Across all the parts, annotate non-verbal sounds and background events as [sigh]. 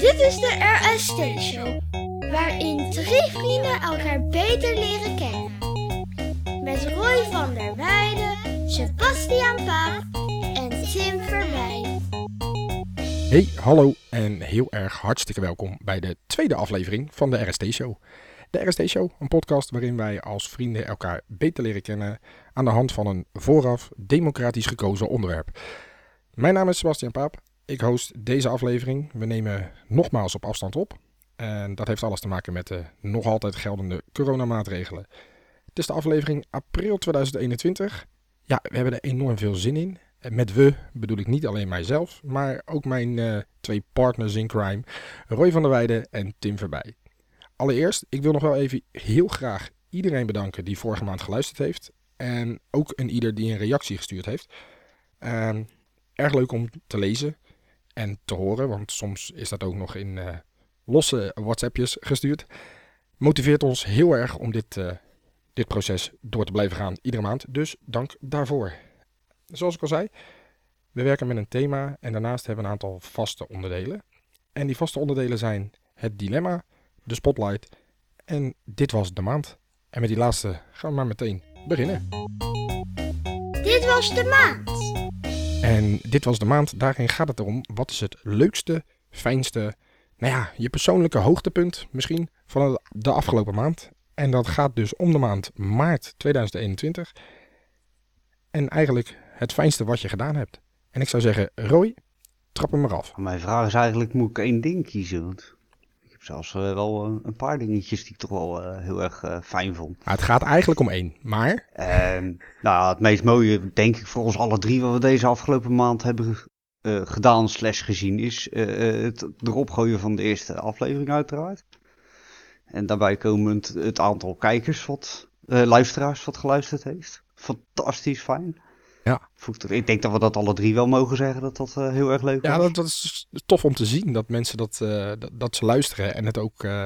Dit is de RST-show, waarin drie vrienden elkaar beter leren kennen. Met Roy van der Weijden, Sebastian Paap en Tim Verwij. Hey, hallo en heel erg hartstikke welkom bij de tweede aflevering van de RST Show. De RST Show, een podcast waarin wij als vrienden elkaar beter leren kennen aan de hand van een vooraf democratisch gekozen onderwerp. Mijn naam is Sebastian Paap. Ik host deze aflevering. We nemen nogmaals op afstand op. En dat heeft alles te maken met de nog altijd geldende coronamaatregelen. Het is de aflevering april 2021. Ja, we hebben er enorm veel zin in. Met we bedoel ik niet alleen mijzelf, maar ook mijn eh, twee partners in crime, Roy van der Weijden en Tim Verbij. Allereerst, ik wil nog wel even heel graag iedereen bedanken die vorige maand geluisterd heeft. En ook een ieder die een reactie gestuurd heeft. Ehm, erg leuk om te lezen en te horen, want soms is dat ook nog in eh, losse WhatsAppjes gestuurd. Motiveert ons heel erg om dit, eh, dit proces door te blijven gaan iedere maand. Dus dank daarvoor. Zoals ik al zei, we werken met een thema en daarnaast hebben we een aantal vaste onderdelen. En die vaste onderdelen zijn het dilemma, de spotlight en dit was de maand. En met die laatste gaan we maar meteen beginnen. Dit was de maand. En dit was de maand, daarin gaat het erom, wat is het leukste, fijnste, nou ja, je persoonlijke hoogtepunt misschien van de afgelopen maand. En dat gaat dus om de maand maart 2021. En eigenlijk het fijnste wat je gedaan hebt. En ik zou zeggen, Roy, trap hem maar af. Mijn vraag is eigenlijk, moet ik één ding kiezen? Heb zelfs eh, wel eh, een paar dingetjes die ik toch wel eh, heel erg fijn vond. Nou, het gaat eigenlijk om één, maar En nou, ja, het meest mooie, denk ik, voor ons alle drie wat we deze afgelopen maand hebben gedaan slash gezien, is het erop gooien van de eerste aflevering uiteraard. En daarbij komend het aantal kijkers wat, luisteraars wat geluisterd heeft. Fantastisch fijn. Ja. Ik denk dat we dat alle drie wel mogen zeggen, dat dat eh, heel erg leuk ja, was. dat, dat is tof om te zien dat mensen dat, eh, dat, dat ze luisteren en het ook, eh,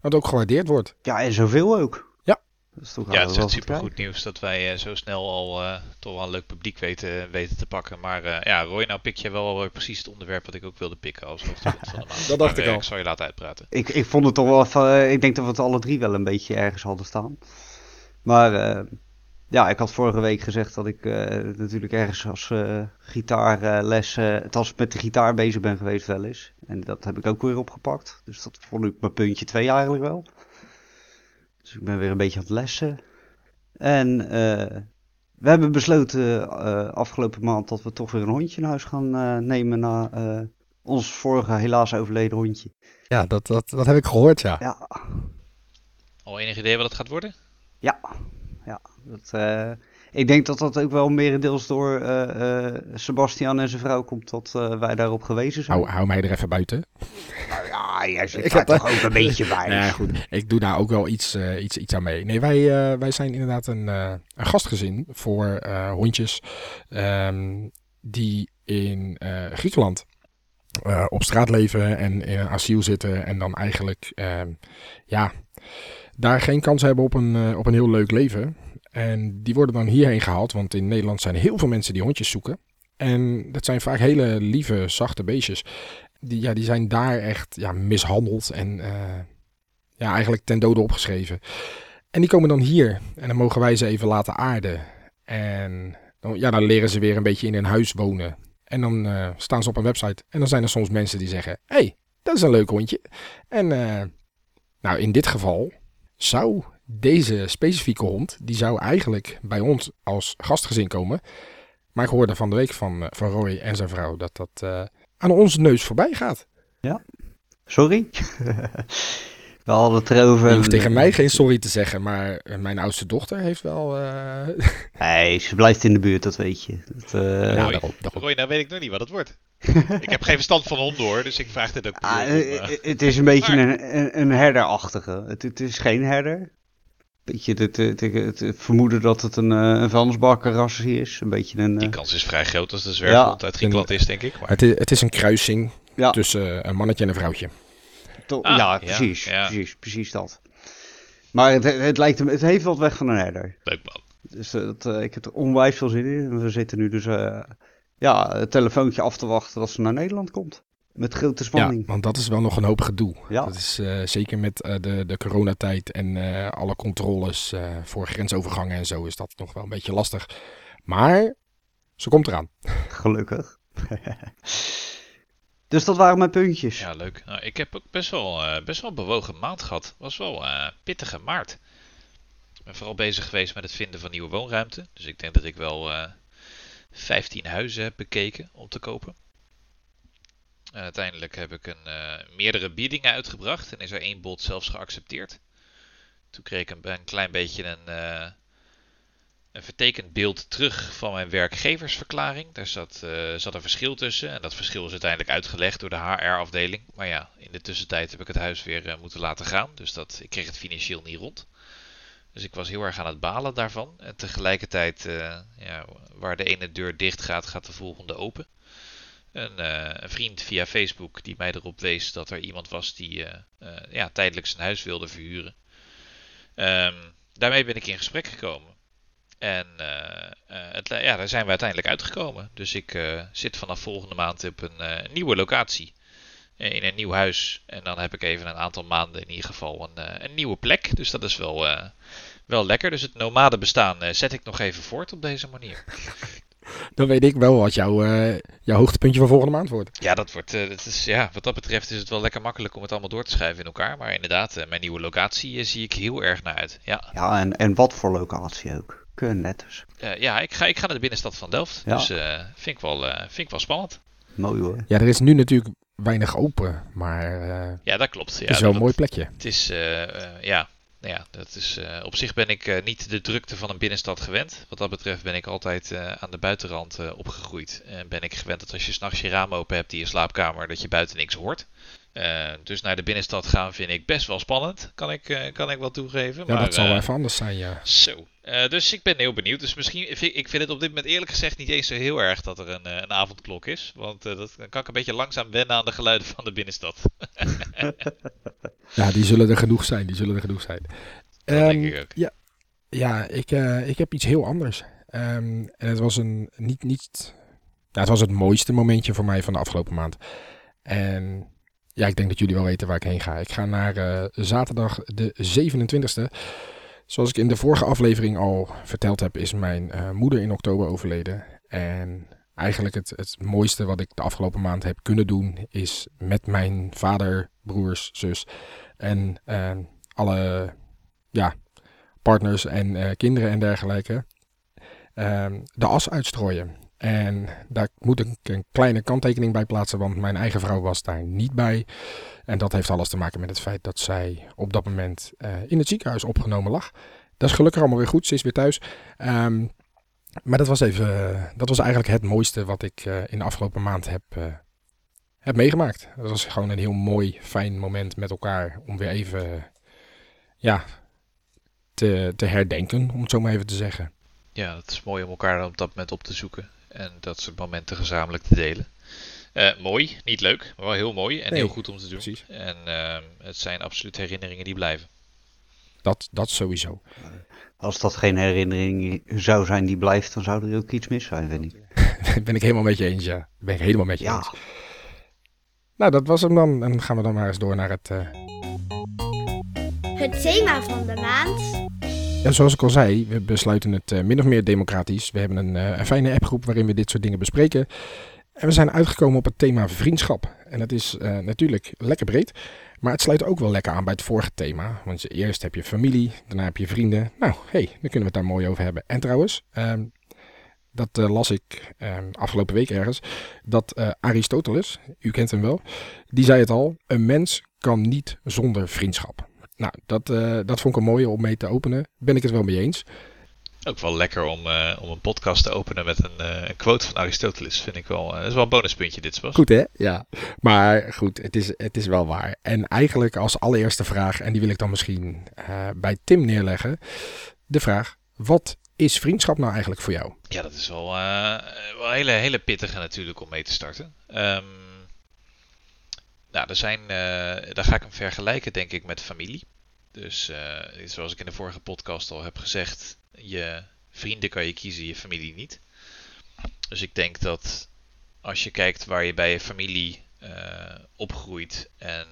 dat het ook gewaardeerd wordt. Ja, en zoveel ook. Ja. Dat is toch Ja, het is wel super goed nieuws dat wij zo snel al eh, toch wel een leuk publiek weten, weten te pakken. Maar eh, ja, Roy, nou pik je wel weer precies het onderwerp wat ik ook wilde pikken als hoogtepunt [laughs] van de maand. Dat dacht Maar, ik al. Ik zal je laten uitpraten. Ik, ik vond het toch wel even, ik denk dat we het alle drie wel een beetje ergens hadden staan. Maar eh, ja, ik had vorige week gezegd dat ik eh, natuurlijk ergens als eh gitaarles, eh als ik met de gitaar bezig ben geweest wel eens. En dat heb ik ook weer opgepakt. Dus dat vond ik mijn puntje 2 eigenlijk wel. Dus ik ben weer een beetje aan het lessen. En eh, we hebben besloten eh, afgelopen maand dat we toch weer een hondje in huis gaan eh, nemen na eh, ons vorige helaas overleden hondje. Ja, dat, dat, dat heb ik gehoord, ja. Ja, Al enig idee wat het gaat worden? Ja, ja. Dat, eh, ik denk dat dat ook wel merendeels door eh, eh, Sebastian en zijn vrouw komt dat wij daarop gewezen zijn. Hou, hou mij er even buiten. Nou ja, jij zit [laughs] Ik heb- toch ook een beetje bij. Ja, goed. Ik doe daar ook wel iets, iets, iets aan mee. Nee, wij, wij zijn inderdaad een, een gastgezin voor hondjes ehm, die in Griekenland op straat leven en in een asiel zitten en dan eigenlijk ehm, ja, daar geen kans hebben op een, eh, op een heel leuk leven. En die worden dan hierheen gehaald, want in Nederland zijn heel veel mensen die hondjes zoeken. En dat zijn vaak hele lieve, zachte beestjes. Die, ja, die zijn daar echt ja, mishandeld en eh, ja, eigenlijk ten dode opgeschreven. En die komen dan hier en dan mogen wij ze even laten aarden. En dan, ja, dan leren ze weer een beetje in een huis wonen. En dan eh, staan ze op een website en dan zijn er soms mensen die zeggen: hey, dat is een leuk hondje. En nou, in dit geval zou deze specifieke hond, die zou eigenlijk bij ons als gastgezin komen. Maar ik hoorde van de week van, eh, van Roy en zijn vrouw dat dat eh, aan onze neus voorbij gaat. Sorry? [laughs] We hadden het erover. Je hoeft tegen mij geen sorry te zeggen, maar eh, mijn oudste dochter heeft wel... eh, [laughs] Nee, ze blijft in de buurt, dat weet je. Dat, eh, Ja, daarom. Roy, nou weet ik nog niet wat het wordt. [laughs] ik heb geen verstand van honden hoor, dus ik vraag dit ook ah, om, eh, eh, eh, het is een beetje maar- een, een, een herderachtige. Het, het is geen herder. Beetje het, het, het, het vermoeden dat het een, eh, een vuilnisbakkerras is. Een beetje een... Die eh, kans is vrij groot als de zwerfhond uit Griekenland is, denk ik. Maar... Het is, het is een kruising ja, tussen een mannetje en een vrouwtje. To- Ah, ja, ja, precies, ja. precies. Precies dat. Maar het, het, lijkt hem, het heeft wat weg van een herder. Leuk man. Dus eh, dat, eh, ik heb er onwijs veel zin in. We zitten nu dus eh, ja, het telefoontje af te wachten dat ze naar Nederland komt. Met grote Ja, spanning. want dat is wel nog een hoop gedoe. Ja. Dat is eh, zeker met eh, de, de coronatijd en eh, alle controles eh, voor grensovergangen en zo is dat nog wel een beetje lastig. Maar ze komt eraan. Gelukkig. [laughs] dus dat waren mijn puntjes. Ja, leuk. Nou, ik heb ook best wel, eh, best wel een bewogen maand gehad. Was wel eh pittige maart. Ik ben vooral bezig geweest met het vinden van nieuwe woonruimte. Dus ik denk dat ik wel eh 15 huizen heb bekeken om te kopen. En uiteindelijk heb ik een, eh, meerdere biedingen uitgebracht en is er één bod zelfs geaccepteerd. Toen kreeg ik een, een klein beetje een, eh, een vertekend beeld terug van mijn werkgeversverklaring. Daar zat, eh, zat een verschil tussen. En dat verschil is uiteindelijk uitgelegd door de HR-afdeling. Maar ja, in de tussentijd heb ik het huis weer eh, moeten laten gaan. Dus dat, ik kreeg het financieel niet rond. Dus ik was heel erg aan het balen daarvan. En tegelijkertijd, eh, ja, waar de ene deur dicht gaat, gaat de volgende open. Een, een vriend via Facebook die mij erop wees dat er iemand was die ja, tijdelijk zijn huis wilde verhuren. Ehm, daarmee ben ik in gesprek gekomen. En eh, eh, het, ja, daar zijn we uiteindelijk uitgekomen. Dus ik eh, zit vanaf volgende maand op een eh, nieuwe locatie. Eh, In een nieuw huis. En dan heb ik even een aantal maanden in ieder geval een, eh, een nieuwe plek. Dus dat is wel, eh, wel lekker. Dus het nomade bestaan eh, zet ik nog even voort op deze manier. [laughs] Dan weet ik wel wat jouw, eh, jouw hoogtepuntje van volgende maand wordt. Ja, dat wordt, eh, dat is, ja, wat dat betreft is het wel lekker makkelijk om het allemaal door te schrijven in elkaar. Maar inderdaad, eh, mijn nieuwe locatie eh, zie ik heel erg naar uit. Ja, Ja, en, en wat voor locatie ook. Dus. Eh, ja ik, ga, ik ga naar de binnenstad van Delft. Ja. Dus eh, vind, ik wel, eh, vind ik wel spannend. Mooi hoor. Ja, er is nu natuurlijk weinig open, maar eh, Ja, dat klopt. Ja, het is wel een mooi plekje. Het is, eh, eh, ja, nou ja, dat is, eh, op zich ben ik eh, niet de drukte van een binnenstad gewend. Wat dat betreft ben ik altijd eh, aan de buitenrand eh, opgegroeid. En ben ik gewend dat als je s'nachts je raam open hebt in je slaapkamer, dat je buiten niks hoort. Eh, dus naar de binnenstad gaan vind ik best wel spannend, kan ik, eh, kan ik wel toegeven. Ja, maar, dat zal wel even anders zijn, ja. Zo. Eh, dus ik ben heel benieuwd. Dus misschien, vind- ik vind het op dit moment eerlijk gezegd niet eens zo heel erg dat er een, eh, een avondklok is. Want eh, dat, dan kan ik een beetje langzaam wennen aan de geluiden van de binnenstad. [laughs] Ja, die zullen er genoeg zijn, die zullen er genoeg zijn. Dat Ehm, denk ik ook. Ja, ja ik, eh, ik heb iets heel anders. Ehm, en het was een niet, niet. Ja, het was het mooiste momentje voor mij van de afgelopen maand. En ja, ik denk dat jullie wel weten waar ik heen ga. Ik ga naar eh, zaterdag de 27e. Zoals ik in de vorige aflevering al verteld heb, is mijn eh, moeder in oktober overleden. En eigenlijk het, het mooiste wat ik de afgelopen maand heb kunnen doen, is met mijn vader, broers, zus en eh, alle ja, partners en eh, kinderen en dergelijke ehm, de as uitstrooien. En daar moet ik een kleine kanttekening bij plaatsen, want mijn eigen vrouw was daar niet bij. En dat heeft alles te maken met het feit dat zij op dat moment eh, in het ziekenhuis opgenomen lag. Dat is gelukkig allemaal weer goed, ze is weer thuis. Ehm, maar dat was, even, eh, dat was eigenlijk het mooiste wat ik eh, in de afgelopen maand heb, heb meegemaakt. Dat was gewoon een heel mooi, fijn moment met elkaar om weer even ja, te, te herdenken, om het zo maar even te zeggen. Ja, het is mooi om elkaar op dat moment op te zoeken en dat soort momenten gezamenlijk te delen. Eh, mooi, niet leuk, maar wel heel mooi en Nee, heel goed om te doen. precies. En ehm, het zijn absoluut herinneringen die blijven. Dat, dat sowieso. Als dat geen herinnering zou zijn die blijft, dan zou er ook iets mis zijn, vind ik. Daar [laughs] ben ik helemaal met je eens, ja. Ben ik helemaal met je Ja, eens. Nou, dat was hem dan. En dan gaan we dan maar eens door naar het... eh, Het thema van de maand. Ja, zoals ik al zei, we besluiten het eh, min of meer democratisch. We hebben een, eh, een fijne appgroep waarin we dit soort dingen bespreken. En we zijn uitgekomen op het thema vriendschap. En dat is eh, natuurlijk lekker breed. Maar het sluit ook wel lekker aan bij het vorige thema. Want eerst heb je familie, daarna heb je vrienden. Nou, hey, dan kunnen we het daar mooi over hebben. En trouwens, ehm, dat las ik ehm, afgelopen week ergens. Dat Aristoteles, u kent hem wel, die zei het al. Een mens kan niet zonder vriendschap. Nou, dat, eh, dat vond ik een mooie om mee te openen. Ben ik het wel mee eens. Ook wel lekker om, eh, om een podcast te openen met een, eh, een quote van Aristoteles. Vind ik wel, dat is wel een bonuspuntje dit, Sebas. Goed hè? Ja. Maar goed, het is, het is wel waar. En eigenlijk als allereerste vraag, en die wil ik dan misschien eh, bij Tim neerleggen. De vraag, wat is vriendschap nou eigenlijk voor jou? Ja, dat is wel, eh, wel een hele, hele pittige natuurlijk om mee te starten. Ehm, nou, er zijn, eh, daar ga ik hem vergelijken denk ik met familie. Dus eh, zoals ik in de vorige podcast al heb gezegd, je vrienden kan je kiezen, je familie niet. Dus ik denk dat als je kijkt waar je bij je familie eh, opgroeit en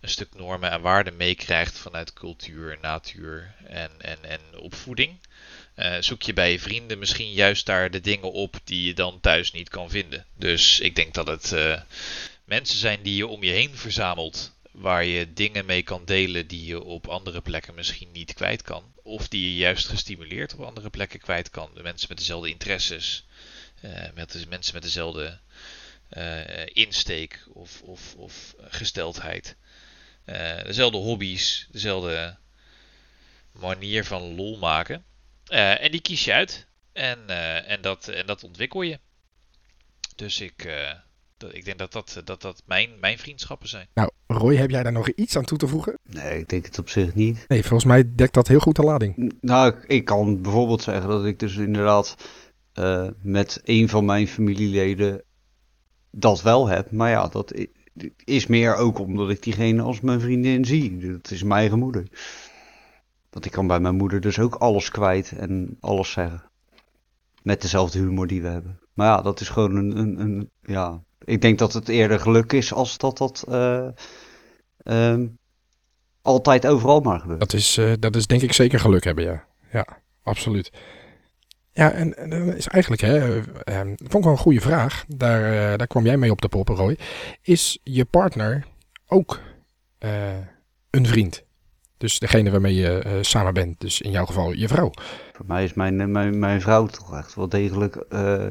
een stuk normen en waarden meekrijgt vanuit cultuur, natuur en, en, en opvoeding. Zoek je bij je vrienden misschien juist daar de dingen op die je dan thuis niet kan vinden. Dus ik denk dat het mensen zijn die je om je heen verzamelt, waar je dingen mee kan delen die je op andere plekken misschien niet kwijt kan. Of die je juist gestimuleerd op andere plekken kwijt kan. De mensen met dezelfde interesses, eh, met de, mensen met dezelfde eh, insteek of, of, of gesteldheid. Eh, dezelfde hobby's, dezelfde manier van lol maken. En die kies je uit. En, en, dat, en dat ontwikkel je. Dus ik, dat, ik denk dat dat, dat, dat mijn, mijn vriendschappen zijn. Nou, Roy, heb jij daar nog iets aan toe te voegen? Nee, ik denk het op zich niet. Nee, volgens mij dekt dat heel goed de lading. Nou, ik, ik kan bijvoorbeeld zeggen dat ik dus inderdaad eh, met een van mijn familieleden dat wel heb. Maar ja, dat is meer ook omdat ik diegene als mijn vriendin zie. Dat is mijn eigen moeder. Want ik kan bij mijn moeder dus ook alles kwijt en alles zeggen. Met dezelfde humor die we hebben. Maar ja, dat is gewoon een, een, een ja... Ik denk dat het eerder geluk is als dat dat eh, ehm, altijd overal maar gebeurt. Dat is, eh, dat is denk ik zeker geluk hebben, ja. Ja, absoluut. Ja, en, en dan is eigenlijk, hè, eh, eh, vond ik wel een goede vraag. Daar, daar kwam jij mee op de poppen, Roy. Is je partner ook een vriend? Dus degene waarmee je samen bent, dus in jouw geval je vrouw. Voor mij is mijn, mijn, mijn vrouw toch echt wel degelijk,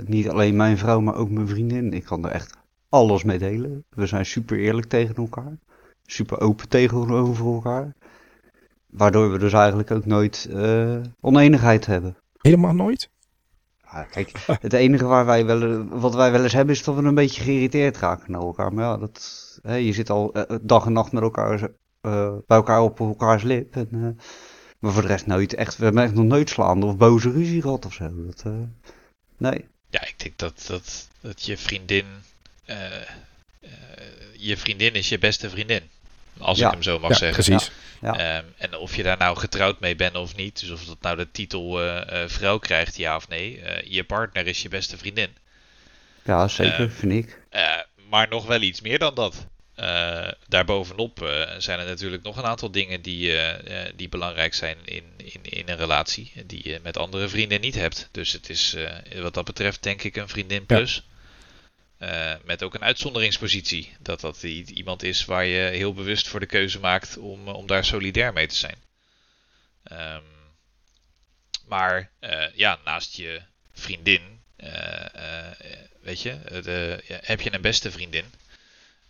niet alleen mijn vrouw, maar ook mijn vriendin. Ik kan er echt alles mee delen. We zijn super eerlijk tegen elkaar. Super open tegenover elkaar. Waardoor we dus eigenlijk ook nooit eh, oneenigheid hebben. Helemaal nooit? Ja, kijk, [laughs] het enige waar wij wel, wat wij wel eens hebben is dat we een beetje geïrriteerd raken naar elkaar. Maar ja, dat, hè, je zit al eh, dag en nacht met elkaar, eh, bij elkaar op elkaars lip. En, eh, maar voor de rest nooit echt, we hebben echt nog nooit slaande of boze ruzie gehad of zo. Dat, eh, nee. Ja, ik denk dat, dat, dat je vriendin. Eh, eh, je vriendin is je beste vriendin. Als Ja. ik hem zo mag ja, zeggen. precies. Ja. Ehm, en of je daar nou getrouwd mee bent of niet, dus of dat nou de titel eh, eh, vrouw krijgt, ja of nee, eh, je partner is je beste vriendin. Ja, zeker, vind ik. Eh, maar nog wel iets meer dan dat. Eh, daarbovenop eh, zijn er natuurlijk nog een aantal dingen die, die belangrijk zijn in, in, in een relatie. Die je met andere vrienden niet hebt. Dus het is eh, wat dat betreft denk ik een vriendin plus. Eh, met ook een uitzonderingspositie. Dat dat iemand is waar je heel bewust voor de keuze maakt om, om daar solidair mee te zijn. Ehm, maar eh, ja, naast je vriendin, eh, eh, weet je, de, ja, heb je een beste vriendin.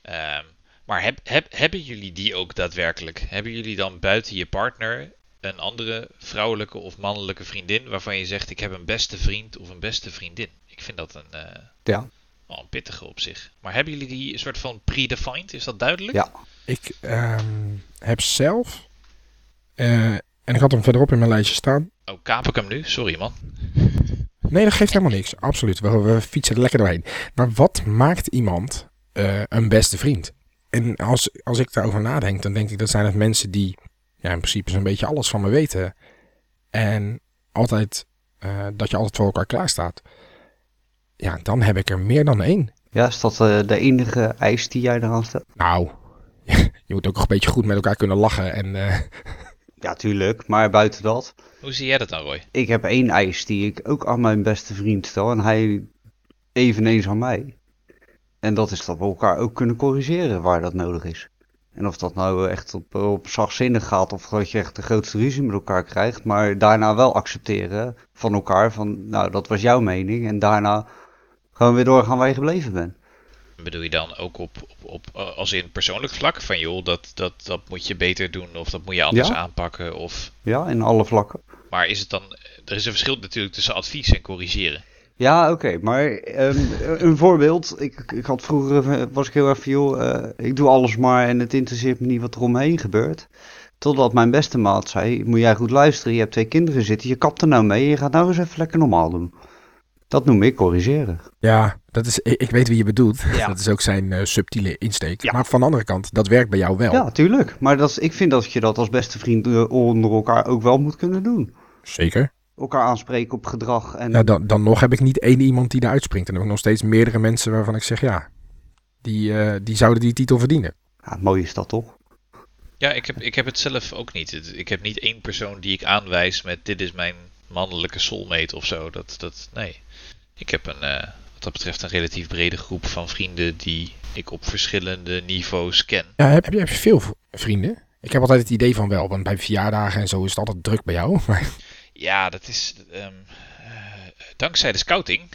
Ehm, maar heb, heb, hebben jullie die ook daadwerkelijk? Hebben jullie dan buiten je partner een andere vrouwelijke of mannelijke vriendin waarvan je zegt ik heb een beste vriend of een beste vriendin? Ik vind dat een, eh, Ja. Wel een pittige op zich. Maar hebben jullie die soort van predefined? Is dat duidelijk? Ja. Ik ehm, heb zelf, eh, en ik had hem verderop in mijn lijstje staan. Oh, kaap ik hem nu? Sorry man. Nee, dat geeft helemaal niks. Absoluut. We, we fietsen er lekker doorheen. Maar wat maakt iemand eh, een beste vriend? En als, als ik daarover nadenk, dan denk ik dat zijn het mensen die ja, in principe zo'n beetje alles van me weten. En altijd, eh, dat je altijd voor elkaar klaar staat. Ja, dan heb ik er meer dan één. Ja, is dat eh, de enige eis die jij eraan stelt? Nou, [laughs] je moet ook nog een beetje goed met elkaar kunnen lachen. En eh, [laughs] Ja, tuurlijk. Maar buiten dat, Hoe zie jij dat dan, Roy? ik heb één eis die ik ook aan mijn beste vriend stel. En hij eveneens aan mij. En dat is dat we elkaar ook kunnen corrigeren waar dat nodig is. En of dat nou echt op, op zachtzinnig gaat of dat je echt de grootste ruzie met elkaar krijgt. Maar daarna wel accepteren van elkaar van, nou dat was jouw mening. En daarna gewoon weer doorgaan waar je gebleven bent. Bedoel je dan ook op, op, op eh, als in persoonlijk vlak? Van joh, dat, dat, dat moet je beter doen of dat moet je anders Ja. aanpakken? Of... Ja, in alle vlakken. Maar is het dan... Er is een verschil natuurlijk tussen advies en corrigeren. Ja, oké, maar ehm, een voorbeeld. Ik, ik had vroeger, eh, was ik heel erg van, joh, eh, ik doe alles maar en het interesseert me niet wat er omheen gebeurt. Totdat mijn beste maat zei, moet jij goed luisteren, je hebt twee kinderen zitten, je kapt er nou mee, je gaat nou eens even lekker normaal doen. Dat noem ik corrigeren. ja, dat is, ik, weet wie je bedoelt. Ja. [laughs] Dat is ook zijn eh, subtiele insteek. Ja. Maar van de andere kant, dat werkt bij jou wel. Ja, tuurlijk. Maar dat, is- ik vind dat je dat als beste vriend eh, onder elkaar ook wel moet kunnen doen. Zeker. Elkaar aanspreken op gedrag en... Ja, dan, dan nog heb ik niet één iemand die eruit springt. En dan heb ik nog steeds meerdere mensen waarvan ik zeg ja. die, eh, die zouden die titel verdienen. Ja, mooi is dat toch? Ja, ik heb, ik heb het zelf ook niet. Ik heb niet één persoon die ik aanwijs met dit is mijn mannelijke soulmate of zo. Dat, dat, nee. Ik heb een, eh, wat dat betreft een relatief brede groep van vrienden die ik op verschillende niveaus ken. Ja, heb, heb je heb je veel vrienden? Ik heb altijd het idee van wel, want bij verjaardagen en zo is het altijd druk bij jou. [laughs] Ja, dat is ehm, eh, dankzij de scouting. [laughs]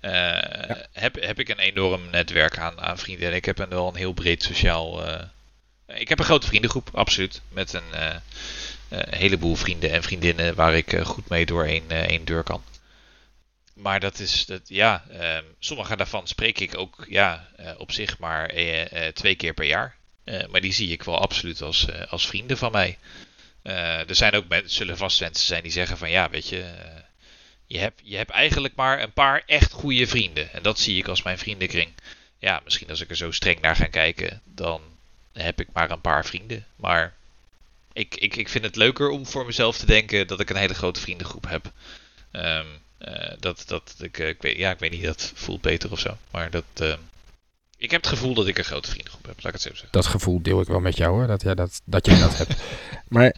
eh, heb, heb ik een enorm netwerk aan, aan vrienden. En ik heb een, wel een heel breed sociaal. eh, ik heb een grote vriendengroep, absoluut. Met een heleboel vrienden en vriendinnen waar ik goed mee door één, één deur kan. Maar dat is, dat, ja, ehm, sommige daarvan spreek ik ook ja, eh, op zich maar eh, eh, twee keer per jaar. Maar die zie ik wel absoluut als, als vrienden van mij. Er zijn ook mensen, zullen vast mensen zijn die zeggen van ja, weet je, je, hebt, je hebt eigenlijk maar een paar echt goede vrienden. En dat zie ik als mijn vriendenkring. Ja, misschien als ik er zo streng naar ga kijken, dan heb ik maar een paar vrienden. Maar ik, ik, ik vind het leuker om voor mezelf te denken dat ik een hele grote vriendengroep heb. Eh, dat, dat, ik, eh, ik weet, ja, ik weet niet, dat voelt beter of zo. Maar dat, ehm, ik heb het gevoel dat ik een grote vriendengroep heb, laat ik het zo zeggen. dat gevoel deel ik wel met jou hoor, dat, ja, dat, dat jij dat hebt. [laughs] Maar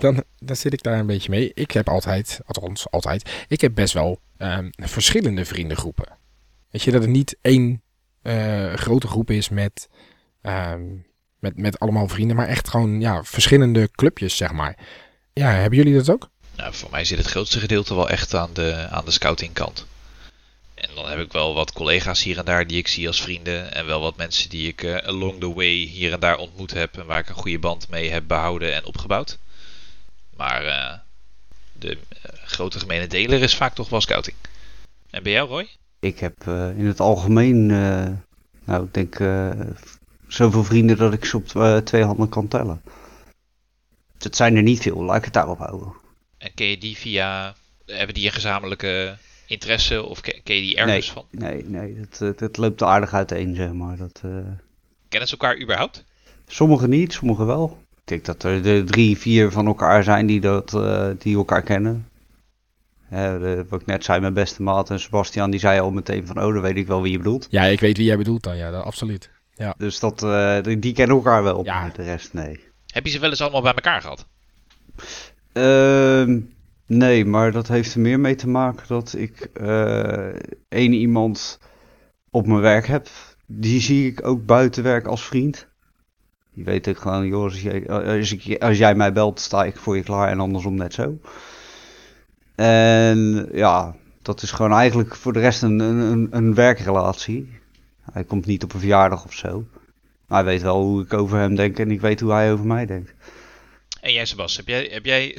dan, dan zit ik daar een beetje mee. Ik heb altijd, althans altijd, ik heb best wel ehm, verschillende vriendengroepen. Weet je, dat het niet één eh, grote groep is met, ehm, met, met allemaal vrienden, maar echt gewoon ja, verschillende clubjes, zeg maar. Ja, hebben jullie dat ook? Nou, voor mij zit het grootste gedeelte wel echt aan de, aan de scoutingkant. En dan heb ik wel wat collega's hier en daar die ik zie als vrienden. En wel wat mensen die ik eh, along the way hier en daar ontmoet heb. En waar ik een goede band mee heb behouden en opgebouwd. Maar eh, de eh, grote gemene deler is vaak toch wel scouting. En bij jou, Roy? Ik heb in het algemeen, nou ik denk, zoveel vrienden dat ik ze op twee handen kan tellen. Het zijn er niet veel, laat ik het daarop houden. En ken je die via... Hebben die een gezamenlijke interesse? Of ken, ken je die ergens nee, van? Nee, nee, het, het, het loopt aardig uiteen, zeg maar. Dat, eh, Kennen ze elkaar überhaupt? Sommigen niet, sommigen wel. Ik denk dat er de drie, vier van elkaar zijn die, dat, eh, die elkaar kennen. Ja, de- wat ik net zei, mijn beste maat en Sebastian, die zei al meteen van, oh, dan weet ik wel wie je bedoelt. Ja, ik weet wie jij bedoelt dan, ja, dat, absoluut. Dus dat, eh, die, die kennen elkaar wel, Ja. de rest nee. Heb je ze wel eens allemaal bij elkaar gehad? Ehm, nee, maar dat heeft er meer mee te maken dat ik eh, één iemand op mijn werk heb. Die zie ik ook buiten werk als vriend. Die weet ik gewoon, joh, als jij, als, jij mij belt, sta ik voor je klaar en andersom net zo. En ja, dat is gewoon eigenlijk voor de rest een, een- een werkrelatie. Hij komt niet op een verjaardag of zo. Maar hij weet wel hoe ik over hem denk en ik weet hoe hij over mij denkt. En jij, Sebas, heb jij, heb jij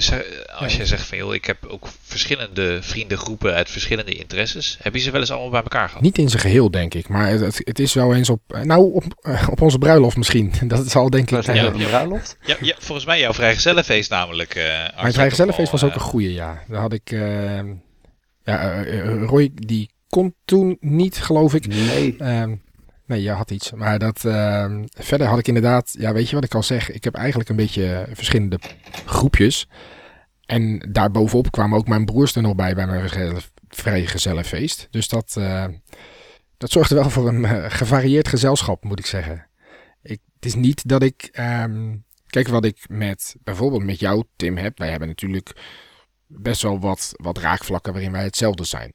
als jij zegt van joh, ik heb ook verschillende vriendengroepen uit verschillende interesses, heb je ze wel eens allemaal bij elkaar gehad? Niet in zijn geheel, denk ik. Maar het, het, is wel eens op... eh, Nou, op, eh, op onze bruiloft misschien. [laughs] Dat zal denk ik... op een bruiloft? Ja, ja, volgens mij jouw vrijgezellenfeest namelijk. eh Art, Mijn vrijgezellenfeest was ook een eh, goeie, ja. Daar had ik... eh, ja, Roy, die kon toen niet, geloof ik. Nee. Ehm, nee, je had iets. Maar dat, ehm, verder had ik inderdaad... Ja, weet je wat ik al zeg? Ik heb eigenlijk een beetje verschillende groepjes. En daarbovenop kwamen ook mijn broers er nog bij bij mijn vrijgezellen- vrijgezellenfeest. Dus dat, eh, dat zorgde wel voor een eh, gevarieerd gezelschap, moet ik zeggen. Ik, het is niet dat ik... ehm, kijk, wat ik met bijvoorbeeld met jou, Tim, heb. Wij hebben natuurlijk best wel wat, wat raakvlakken waarin wij hetzelfde zijn.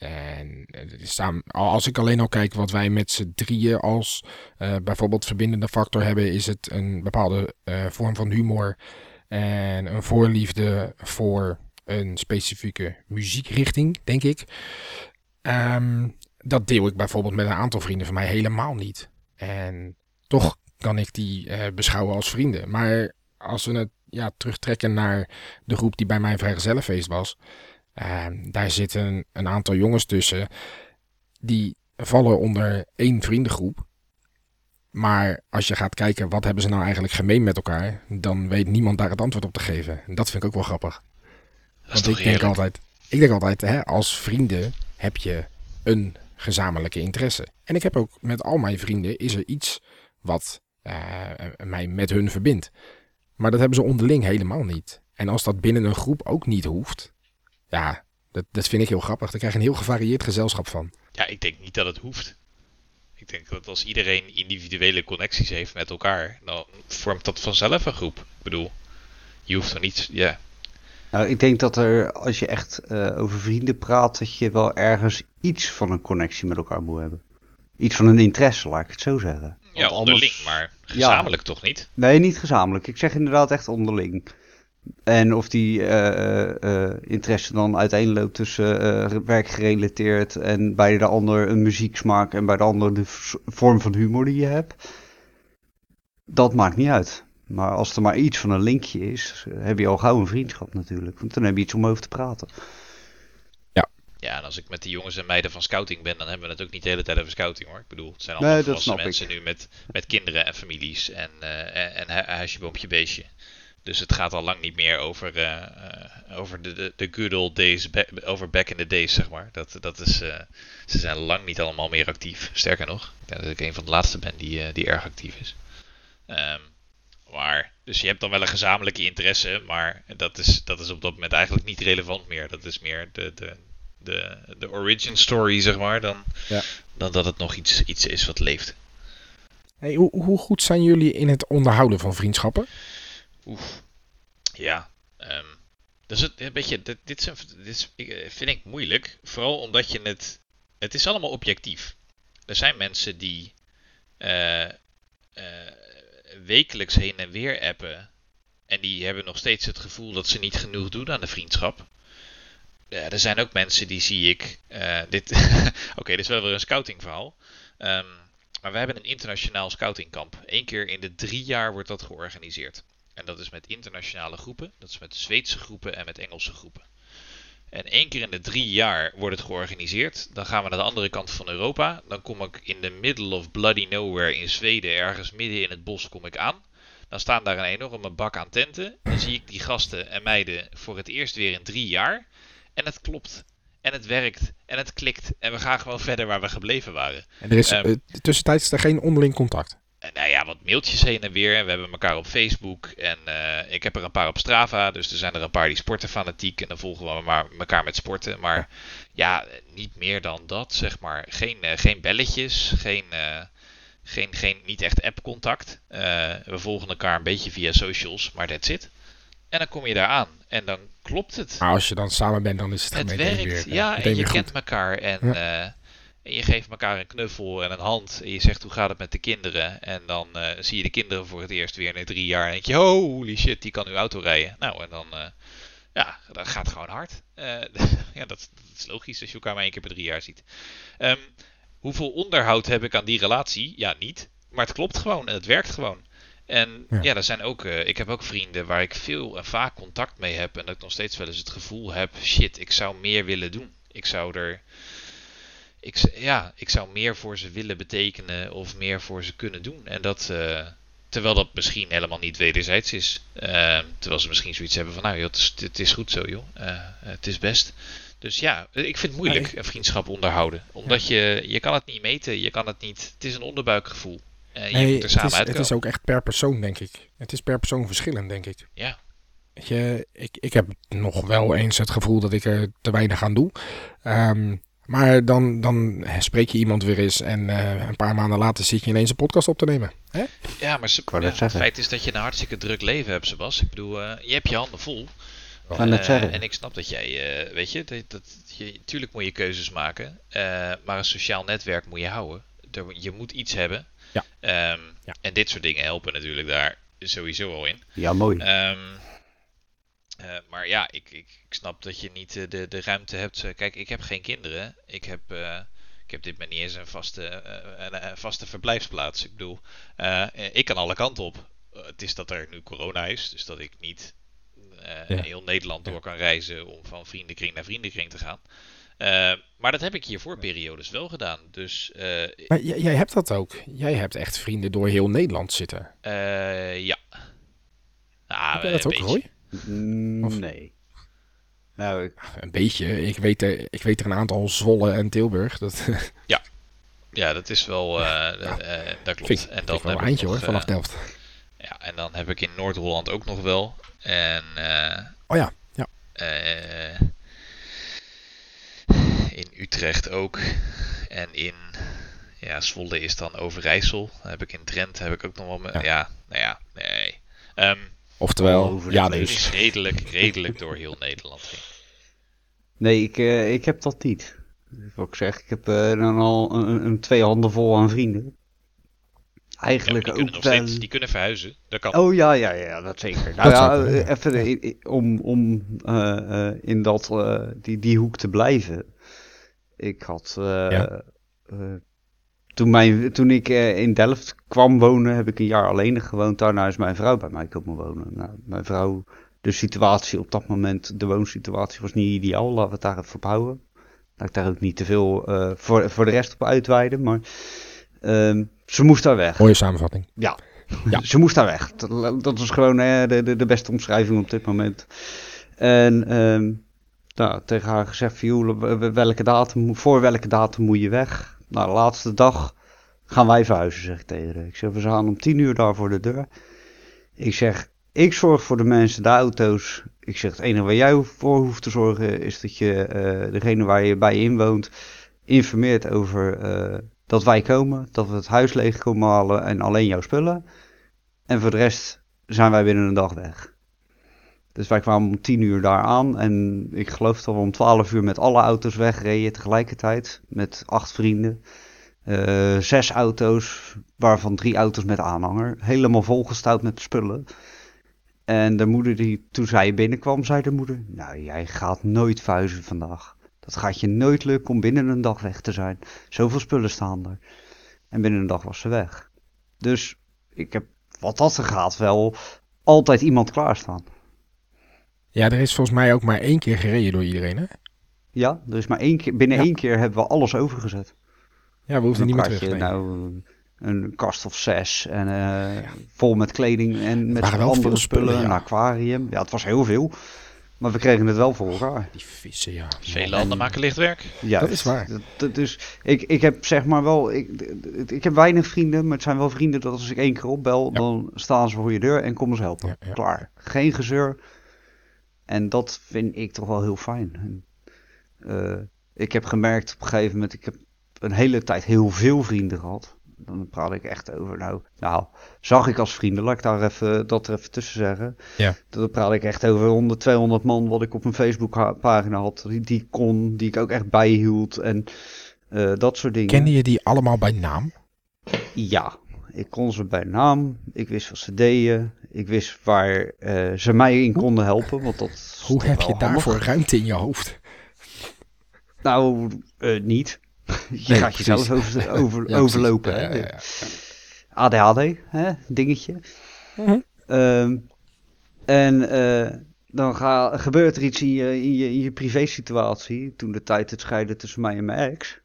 En samen- als ik alleen al kijk wat wij met z'n drieën als eh, bijvoorbeeld verbindende factor hebben, is het een bepaalde eh, vorm van humor en een voorliefde voor een specifieke muziekrichting, denk ik. Ehm, dat deel ik bijvoorbeeld met een aantal vrienden van mij helemaal niet. En toch kan ik die eh, beschouwen als vrienden. Maar als we het ja, terugtrekken naar de groep die bij mijn vrijgezellenfeest was, Ehm, daar zitten een aantal jongens tussen die vallen onder één vriendengroep. Maar als je gaat kijken wat hebben ze nou eigenlijk gemeen met elkaar, dan weet niemand daar het antwoord op te geven. En dat vind ik ook wel grappig. Dat is Want ik denk altijd, ik denk altijd, hè, als vrienden heb je een gezamenlijke interesse. En ik heb ook met al mijn vrienden is er iets wat eh, mij met hun verbindt. Maar dat hebben ze onderling helemaal niet. En als dat binnen een groep ook niet hoeft, ja, dat, dat vind ik heel grappig. Daar krijg je een heel gevarieerd gezelschap van. Ja, ik denk niet dat het hoeft. Ik denk dat als iedereen individuele connecties heeft met elkaar, dan vormt dat vanzelf een groep. Ik bedoel, je hoeft er niet. Ja, Nou, ik denk dat er, als je echt eh, over vrienden praat, dat je wel ergens iets van een connectie met elkaar moet hebben. Iets van een interesse, laat ik het zo zeggen. ja onderling, anders- maar gezamenlijk toch niet? Nee, niet gezamenlijk. Ik zeg inderdaad echt onderling. En of die eh, eh, eh, interesse dan uiteenloopt tussen eh, werkgerelateerd en bij de ander een muzieksmaak en bij de ander de vorm van humor die je hebt. Dat maakt niet uit. Maar als er maar iets van een linkje is, heb je al gauw een vriendschap natuurlijk. Want dan heb je iets om over te praten. Ja, en als ik met de jongens en meiden van scouting ben, dan hebben we het ook niet de hele tijd over scouting hoor. Ik bedoel, het zijn Nee, allemaal volwassen mensen nu met, met kinderen en families en, eh, en, en huisje, boompje, beestje. Dus het gaat al lang niet meer over, eh, eh, over de, de, de good old days, over back in the days, zeg maar. Dat, dat is, eh, ze zijn lang niet allemaal meer actief. Sterker nog, ik denk dat ik een van de laatste ben die, die erg actief is. Ehm, maar, dus je hebt dan wel een gezamenlijke interesse, maar dat is, dat is op dat moment eigenlijk niet relevant meer. Dat is meer de, de, de, de origin story, zeg maar, dan, Ja. dan dat het nog iets, iets is wat leeft. Hey, hoe, hoe goed zijn jullie in het onderhouden van vriendschappen? Oef. Ja. ehm dat het, een beetje, dit, dit, een- dit is, eh, vind ik moeilijk. Vooral omdat je het. Het is allemaal objectief. Er zijn mensen die eh, eh, wekelijks heen en weer appen. En die hebben nog steeds het gevoel dat ze niet genoeg doen aan de vriendschap. Ja, er zijn ook mensen die zie ik. dit [laughs] Oké, dit is wel weer een scoutingverhaal. Ehm maar we hebben een internationaal scoutingkamp. Eén keer in de drie jaar wordt dat georganiseerd. En dat is met internationale groepen, dat is met Zweedse groepen en met Engelse groepen. En één keer in de drie jaar wordt het georganiseerd. Dan gaan we naar de andere kant van Europa. Dan kom ik in the middle of bloody nowhere in Zweden, ergens midden in het bos, kom ik aan. Dan staan daar een enorme bak aan tenten. Dan zie ik die gasten en meiden voor het eerst weer in drie jaar. En het klopt. En het werkt. En het klikt. En we gaan gewoon verder waar we gebleven waren. En er is Ehm. eh, tussentijds er geen onderling contact. Nou ja, wat mailtjes heen en weer. We hebben elkaar op Facebook. En eh, ik heb er een paar op Strava. Dus er zijn er een paar die sporten fanatiek. En dan volgen we maar elkaar met sporten. Maar ja, niet meer dan dat, zeg maar. Geen, eh, geen belletjes. Geen, eh, geen, geen, niet echt app-contact. We volgen elkaar een beetje via socials. Maar that's it. En dan kom je daar aan. En dan klopt het. Maar als je dan samen bent, dan is het, Het werkt, weer, ja, en je kent elkaar en, Ja. En je geeft elkaar een knuffel en een hand en je zegt hoe gaat het met de kinderen en dan eh, zie je de kinderen voor het eerst weer na drie jaar en denk je holy shit, die kan uw auto rijden. Nou, en dan, eh, ja, dat gaat gewoon hard. Eh, [laughs] ja, dat, dat is logisch als je elkaar maar één keer per drie jaar ziet. Ehm, hoeveel onderhoud heb ik aan die relatie? Ja, niet. Maar het klopt gewoon en het werkt gewoon. En Ja. ja, er zijn ook, ik heb ook vrienden waar ik veel en vaak contact mee heb. En dat ik nog steeds wel eens het gevoel heb: shit, ik zou meer willen doen. Ik zou er. Ik, ja, ik zou meer voor ze willen betekenen of meer voor ze kunnen doen. En dat. eh, terwijl dat misschien helemaal niet wederzijds is. Eh, terwijl ze misschien zoiets hebben van: nou joh, het is, het is goed zo joh. Eh, het is best. Dus ja, ik vind het moeilijk een vriendschap onderhouden. Omdat je, je kan het niet meten, je kan het niet. Het is een onderbuikgevoel. En je Nee, moet het er samen is, het is ook echt per persoon, denk ik. Het is per persoon verschillend, denk ik. Ja. Je, ik, ik heb nog wel eens het gevoel dat ik er te weinig aan doe. Ehm, maar dan, dan spreek je iemand weer eens en eh, een paar maanden later zit je ineens een podcast op te nemen. Hè? Ja, maar ze, ja, het feit is dat je een hartstikke druk leven hebt, Sebas. Ik bedoel, eh, je hebt je handen vol. Eh, zeggen. en ik snap dat jij, eh, weet je, dat, dat, je, tuurlijk moet je keuzes maken. eh, maar een sociaal netwerk moet je houden. Er, je moet iets hebben. Ja. Ehm, Ja. En dit soort dingen helpen natuurlijk daar sowieso al in. Ja, mooi. Ehm, eh, maar ja, ik, ik, ik snap dat je niet eh, de, de ruimte hebt. Eh, Kijk, ik heb geen kinderen. Ik heb, eh, ik heb dit maar niet eens een vaste, eh, een, een vaste verblijfsplaats. Ik bedoel, eh, ik kan alle kanten op. Het is dat er nu corona is, dus dat ik niet eh, Ja. heel Nederland door kan reizen om van vriendenkring naar vriendenkring te gaan. Eh, maar dat heb ik hiervoor periodes wel gedaan. Dus eh, Maar jij, jij hebt dat ook. Jij hebt echt vrienden door heel Nederland zitten. eh, ja. Nou, heb jij dat ook, beetje. Roy? Of- Nee. Nou, ik, Een beetje. Ik weet er, ik weet er een aantal Zwolle en Tilburg. Dat [laughs] Ja, dat is wel. eh, eh, dat klopt. vind en vind dan ik wel heb een ik eindje nog, hoor, vanaf Delft. ja, en dan heb ik in Noord-Holland ook nog wel. En eh, Oh ja, ja. eh, in Utrecht ook. En in, Ja, Zwolle is dan Overijssel. Dan heb ik in Drenthe heb ik ook nog wel... me- Ja. Ja, nou ja, nee. Ehm Oftewel, ja dus. is redelijk, redelijk door heel Nederland heen. Nee, ik, eh, ik heb dat niet. Wat ik zeg, ik heb eh, dan al een, een twee handen vol aan vrienden. Ja, Eigenlijk die kunnen ook nog wel... steeds, die kunnen verhuizen. Dat kan. Oh ja, ja, ja, dat zeker. Nou Dat ja, kunnen, eh, even i- om, om eh, eh, in dat, eh, die, die hoek te blijven. Ik had, eh, Ja. eh, toen, mijn, toen ik eh, in Delft kwam wonen, heb ik een jaar alleen gewoond. Daarna is mijn vrouw bij mij komen wonen. Nou, mijn vrouw, de situatie op dat moment, de woonsituatie was niet ideaal. Laten we het daar even op houden. Laat ik daar ook niet te veel eh, voor, voor de rest op uitweiden. Maar ehm, ze moest daar weg. Mooie samenvatting. Ja. Ja. [laughs] Ze moest daar weg. Dat, dat was gewoon eh, de, de, de beste omschrijving op dit moment. En ehm, nou, tegen haar gezegd welke datum, voor welke datum moet je weg? Nou, de laatste dag gaan wij verhuizen, zeg ik tegen haar. Ik zeg, we staan om tien uur daar voor de deur. Ik zeg, ik zorg voor de mensen, de auto's. Ik zeg, het enige waar jij voor hoeft te zorgen is dat je eh, degene waar je bij inwoont informeert over eh, dat wij komen, dat we het huis leeg komen halen en alleen jouw spullen. En voor de rest zijn wij binnen een dag weg. Dus wij kwamen om 10 uur daar aan en ik geloof dat we om 12 uur met alle auto's wegreden tegelijkertijd. Met acht vrienden. Eh, zes auto's, waarvan drie auto's met aanhanger. Helemaal volgestouwd met spullen. En de moeder die, toen zij binnenkwam, zei de moeder, nou jij gaat nooit vuizen vandaag. Dat gaat je nooit lukken om binnen een dag weg te zijn. Zoveel spullen staan er. En binnen een dag was ze weg. Dus ik heb, wat dat er gaat, wel altijd iemand klaarstaan. Ja, er is volgens mij ook maar één keer gereden door iedereen, hè? Ja, er is maar één keer, binnen Ja. één keer hebben we alles overgezet. Ja, we hoefden niet meer terug. nou een kast of zes en eh, vol met kleding en met andere spullen, spullen, ja. een aquarium. Ja, het was heel veel. Maar we kregen het wel voor elkaar. Die vissen, ja. Vele landen maken licht werk. Ja, Dat is waar. Dat, dat- dus ik, ik heb zeg maar wel, ik, ik heb weinig vrienden, maar het zijn wel vrienden dat als ik één keer opbel, Ja. dan staan ze voor je deur en komen ze helpen. Ja, ja. Klaar. Geen gezeur. En dat vind ik toch wel heel fijn. En, eh, ik heb gemerkt op een gegeven moment, ik heb een hele tijd heel veel vrienden gehad. Dan praat ik echt over, nou, nou, zag ik als vrienden, laat ik daar even, dat er even tussen zeggen. Ja. Dan praat ik echt over 100, 200 man wat ik op mijn Facebook pagina had, die, die kon, die ik ook echt bijhield en eh, dat soort dingen. Kende je die allemaal bij naam? Ja, ik kon ze bij naam, ik wist wat ze deden, ik wist waar eh, ze mij in konden helpen, want dat Hoe heb je handig. daarvoor ruimte in je hoofd? Nou, eh, niet. Je Nee, gaat jezelf over, [laughs] over, Ja, precies. overlopen. Ja, hè? ja, ja, ja. ADHD, hè? dingetje. Mhm. Ehm, en eh, dan ga, gebeurt er iets in je, in je, in je privésituatie. Toen de tijd het scheiden tussen mij en mijn ex.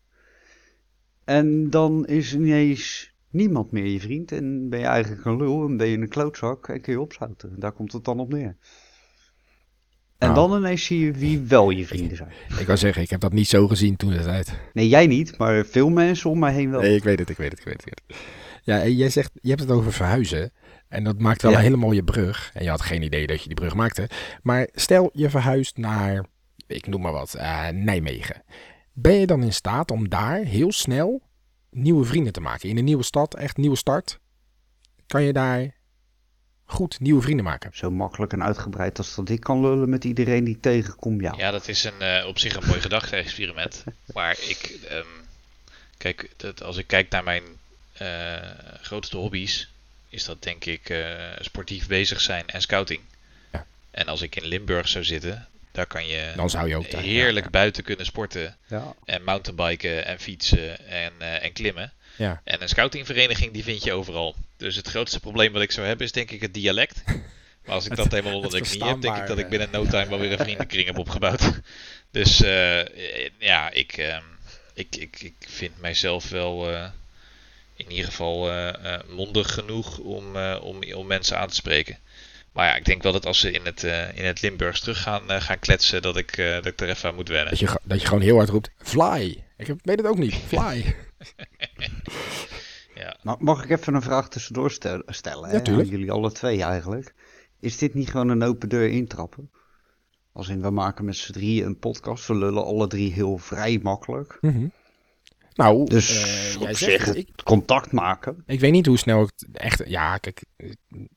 En dan is ineens niemand meer je vriend. En ben je eigenlijk een lul en ben je een klootzak en kun je opzouten. Daar komt het dan op neer. En Nou. dan ineens zie je wie wel je vrienden zijn. Ik wou zeggen, ik heb dat niet zo gezien toen de tijd. Nee, jij niet, maar veel mensen om mij heen wel. Nee, ik weet het, ik weet het, ik weet het. Ja, en jij zegt, je hebt het over verhuizen. En dat maakt wel Ja. een hele mooie brug. En je had geen idee dat je die brug maakte. Maar stel, je verhuist naar, ik noem maar wat, eh, Nijmegen. Ben je dan in staat om daar heel snel nieuwe vrienden te maken? In een nieuwe stad, echt nieuwe start. Kan je daar goed nieuwe vrienden maken? Zo makkelijk en uitgebreid als dat ik kan lullen met iedereen die tegenkom, ja. Ja, dat is een, eh, op zich een mooi gedachte-experiment. [laughs] Maar ik, ehm, kijk, dat, als ik kijk naar mijn eh, grootste hobby's, is dat denk ik eh, sportief bezig zijn en scouting. Ja. En als ik in Limburg zou zitten, daar kan je Dan zou je ook heerlijk ja, buiten kunnen sporten ja. en mountainbiken en fietsen en, eh, en klimmen. Ja. En een scoutingvereniging die vind je overal. Dus het grootste probleem wat ik zou hebben is denk ik het dialect. Maar als ik dat helemaal onder de knie heb, denk ik dat ik binnen no time wel weer een vriendenkring heb opgebouwd. [laughs] Dus eh, ja, ik, ehm, ik, ik, ik vind mijzelf wel eh, in ieder geval eh, mondig genoeg om, om, om mensen aan te spreken. Maar ja, ik denk wel dat als ze in het, in het Limburgs terug gaan, gaan kletsen, dat ik, dat ik er even aan moet wennen. Dat je, dat je gewoon heel hard roept, fly. Ik weet het ook niet, fly. [laughs] Ja. Maar mag ik even een vraag tussendoor stel- stellen? hè, Ja, aan jullie alle twee eigenlijk. Is dit niet gewoon een open deur intrappen? Als in, we maken met z'n drieën een podcast. We lullen alle drie heel vrij makkelijk. Mhm. Nou, Dus eh, op jij zich zegt, ik, contact maken. ik weet niet hoe snel ik echt... Ja, kijk,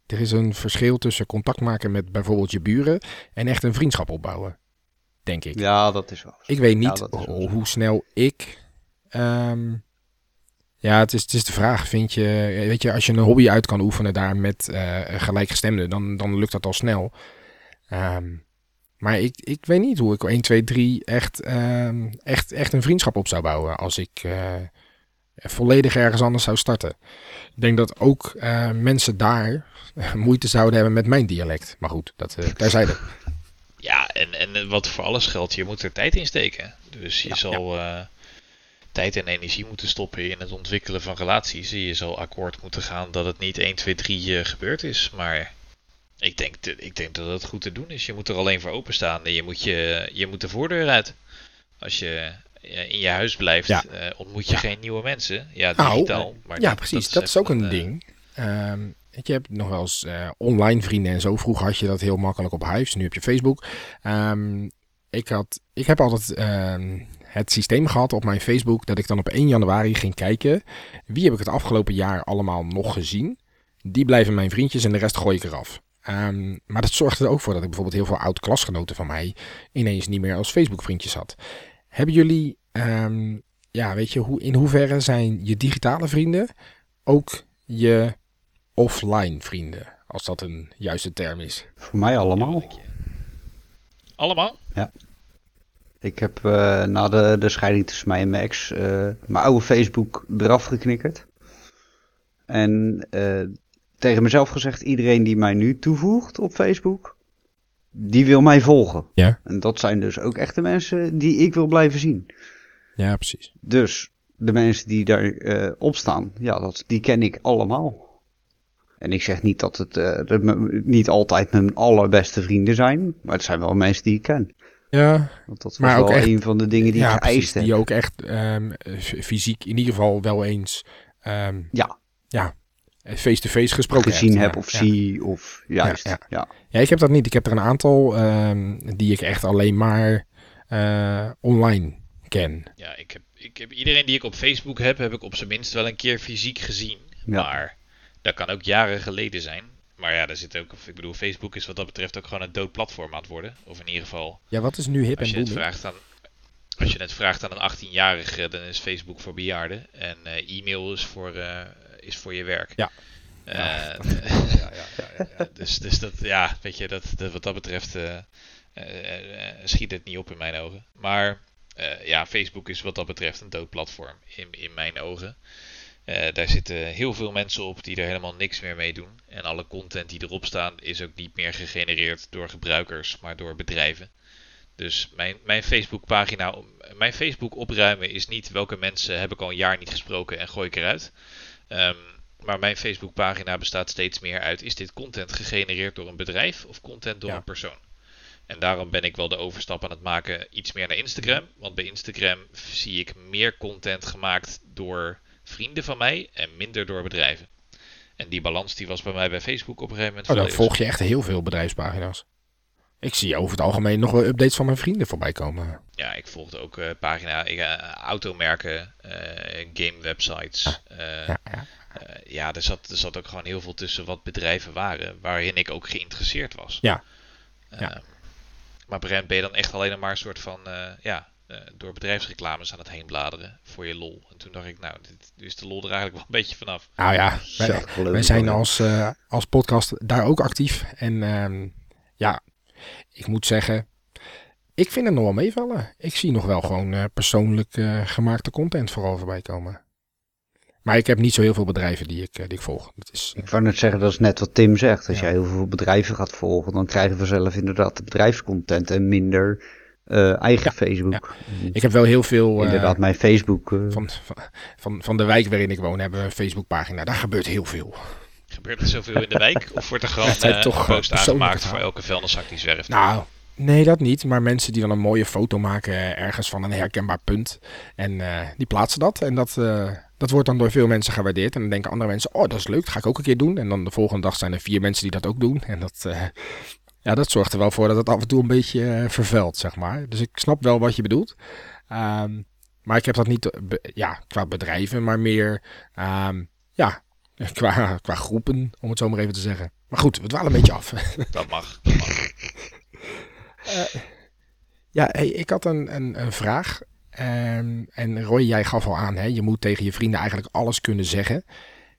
er is een verschil tussen contact maken met bijvoorbeeld je buren en echt een vriendschap opbouwen. Denk ik. Ja, dat is wel. Ik weet niet hoe snel ik. ehm, ja, het is, het is de vraag. Vind je, weet je, als je een hobby uit kan oefenen daar met eh gelijkgestemden, dan, dan lukt dat al snel. Ehm, maar ik, ik weet niet hoe ik 1, 2, 3 echt, ehm, echt, echt een vriendschap op zou bouwen als ik eh, volledig ergens anders zou starten. Ik denk dat ook eh, mensen daar [laughs] moeite zouden hebben met mijn dialect. Maar goed, dat uh, terzijde. Ja, en, en wat voor alles geldt, je moet er tijd in steken. Dus je Ja, zal tijd en energie moeten stoppen in het ontwikkelen van relaties. Je zal akkoord moeten gaan dat het niet 1, 2, 3 uh, gebeurd is. Maar ik denk, ik denk dat het goed te doen is. Je moet er alleen voor openstaan en je moet, je, je moet de voordeur uit. Als je in je huis blijft, Ja. uh, ontmoet je Ja. geen nieuwe mensen. Ja, Nou, digitaal. maar ja, precies. Dat is, ook een eh, ding. Ehm, weet je, hebt nog wel eens eh, online vrienden en zo. Vroeger had je dat heel makkelijk op Hives. Nu heb je Facebook. Ehm, ik, had, ik heb altijd ehm, het systeem gehad op mijn Facebook dat ik dan op 1 januari ging kijken. Wie heb ik het afgelopen jaar allemaal nog gezien? Die blijven mijn vriendjes en de rest gooi ik eraf. Ehm, maar dat zorgde er ook voor dat ik bijvoorbeeld heel veel oud-klasgenoten van mij ineens niet meer als Facebook-vriendjes had. Hebben jullie, ehm, ja, weet je, hoe, in hoeverre zijn je digitale vrienden ook je offline vrienden? Als dat een juiste term is. Voor mij allemaal. Allemaal? Ik heb uh, na de, de scheiding tussen mij en mijn ex uh, mijn oude Facebook eraf geknikkerd. En uh, tegen mezelf gezegd, iedereen die mij nu toevoegt op Facebook, die wil mij volgen. Ja. En dat zijn dus ook echt de mensen die ik wil blijven zien. Ja, precies. Dus de mensen die daar op staan, ja, dat, die ken ik allemaal. En ik zeg niet dat het dat niet altijd mijn allerbeste vrienden zijn, maar het zijn wel mensen die ik ken. Ja, Want dat was maar ook wel echt, een van de dingen die ja, ik geëist heb. Die ook echt um, fysiek in ieder geval wel eens um, ja. Ja, face-to-face gesproken gezien hebt. heb of ja. zie of juist. Ja, ja. ja, ik heb dat niet. Ik heb er een aantal um, die ik echt alleen maar uh, online ken. Ja, ik heb, ik heb iedereen die ik op Facebook heb, heb ik op zijn minst wel een keer fysiek gezien. Ja. Maar dat kan ook jaren geleden zijn. Maar ja, daar zit ook, ik bedoel, Facebook is wat dat betreft ook gewoon een dood platform aan het worden. Of in ieder geval. Ja, wat is nu hip als je en het vraagt aan, Als je het vraagt aan een 18-jarige, dan is Facebook voor bejaarden. En uh, e-mail is voor, uh, is voor je werk. Ja. Uh, [laughs] ja, ja, ja, dus, dus dat, ja, weet je, dat, dat wat dat betreft schiet het niet op in mijn ogen. Maar ja, Facebook is wat dat betreft een dood platform in, in mijn ogen. Uh, daar zitten heel veel mensen op die er helemaal niks meer mee doen. En alle content die erop staan is ook niet meer gegenereerd door gebruikers, maar door bedrijven. Dus mijn, mijn Facebook pagina, mijn Facebook opruimen is niet welke mensen heb ik al een jaar niet gesproken en gooi ik eruit. Um, maar mijn Facebook pagina bestaat steeds meer uit, is dit content gegenereerd door een bedrijf of content door ja. een persoon? En daarom ben ik wel de overstap aan het maken iets meer naar Instagram. Want bij Instagram zie ik meer content gemaakt door vrienden van mij en minder door bedrijven. En die balans die was bij mij bij Facebook op een gegeven moment. Oh, dan volg je echt heel veel bedrijfspagina's. Ik zie over het algemeen nog wel updates van mijn vrienden voorbij komen. Ja, ik volgde ook uh, pagina, ik, uh, automerken, uh, game websites. Ja, ja, ja. ja er, zat, er zat ook gewoon heel veel tussen wat bedrijven waren, waarin ik ook geïnteresseerd was. Ja. ja. Maar Brent, ben je dan echt alleen maar een soort van, ja, door bedrijfsreclames aan het heen bladeren voor je lol. En toen dacht ik, nou, dit, nu is de lol er eigenlijk wel een beetje vanaf. Nou ja, wij, wij zijn als, uh, als podcast daar ook actief. En um, ja, ik moet zeggen, ik vind het nog wel meevallen. Ik zie nog wel gewoon uh, persoonlijk uh, gemaakte content vooral voorbij komen. Maar ik heb niet zo heel veel bedrijven die ik, die ik volg. Dat is, ik wou net zeggen, dat is net wat Tim zegt. Als ja. jij heel veel bedrijven gaat volgen, dan krijgen we zelf inderdaad de bedrijfscontent en minder uh, eigen ja, Facebook. Ja. Ik heb wel heel veel. Inderdaad, uh, mijn Facebook. Uh... Van, van, van de wijk waarin ik woon hebben we een Facebookpagina. Daar gebeurt heel veel. Gebeurt er zoveel in de wijk? Of wordt er gewoon [laughs] ja, toch, een post aangemaakt voor elke vuilniszak die zwerft? Nou, nee, dat niet. Maar mensen die dan een mooie foto maken ergens van een herkenbaar punt. En die plaatsen dat. En dat, dat wordt dan door veel mensen gewaardeerd. En dan denken andere mensen, oh, dat is leuk. Dat ga ik ook een keer doen. En dan de volgende dag zijn er vier mensen die dat ook doen. En dat ja, dat zorgt er wel voor dat het af en toe een beetje uh, vervuilt, zeg maar. Dus ik snap wel wat je bedoelt. Um, Maar ik heb dat niet eh, ja, qua bedrijven, maar meer ehm, ja, [laughs] qua, qua groepen, om het zo maar even te zeggen. Maar goed, we dwalen een beetje af. [laughs] Dat mag. Dat mag. Ja, hey, ik had een, een, een vraag. Ehm, en Roy, jij gaf al aan, hè, je moet tegen je vrienden eigenlijk alles kunnen zeggen.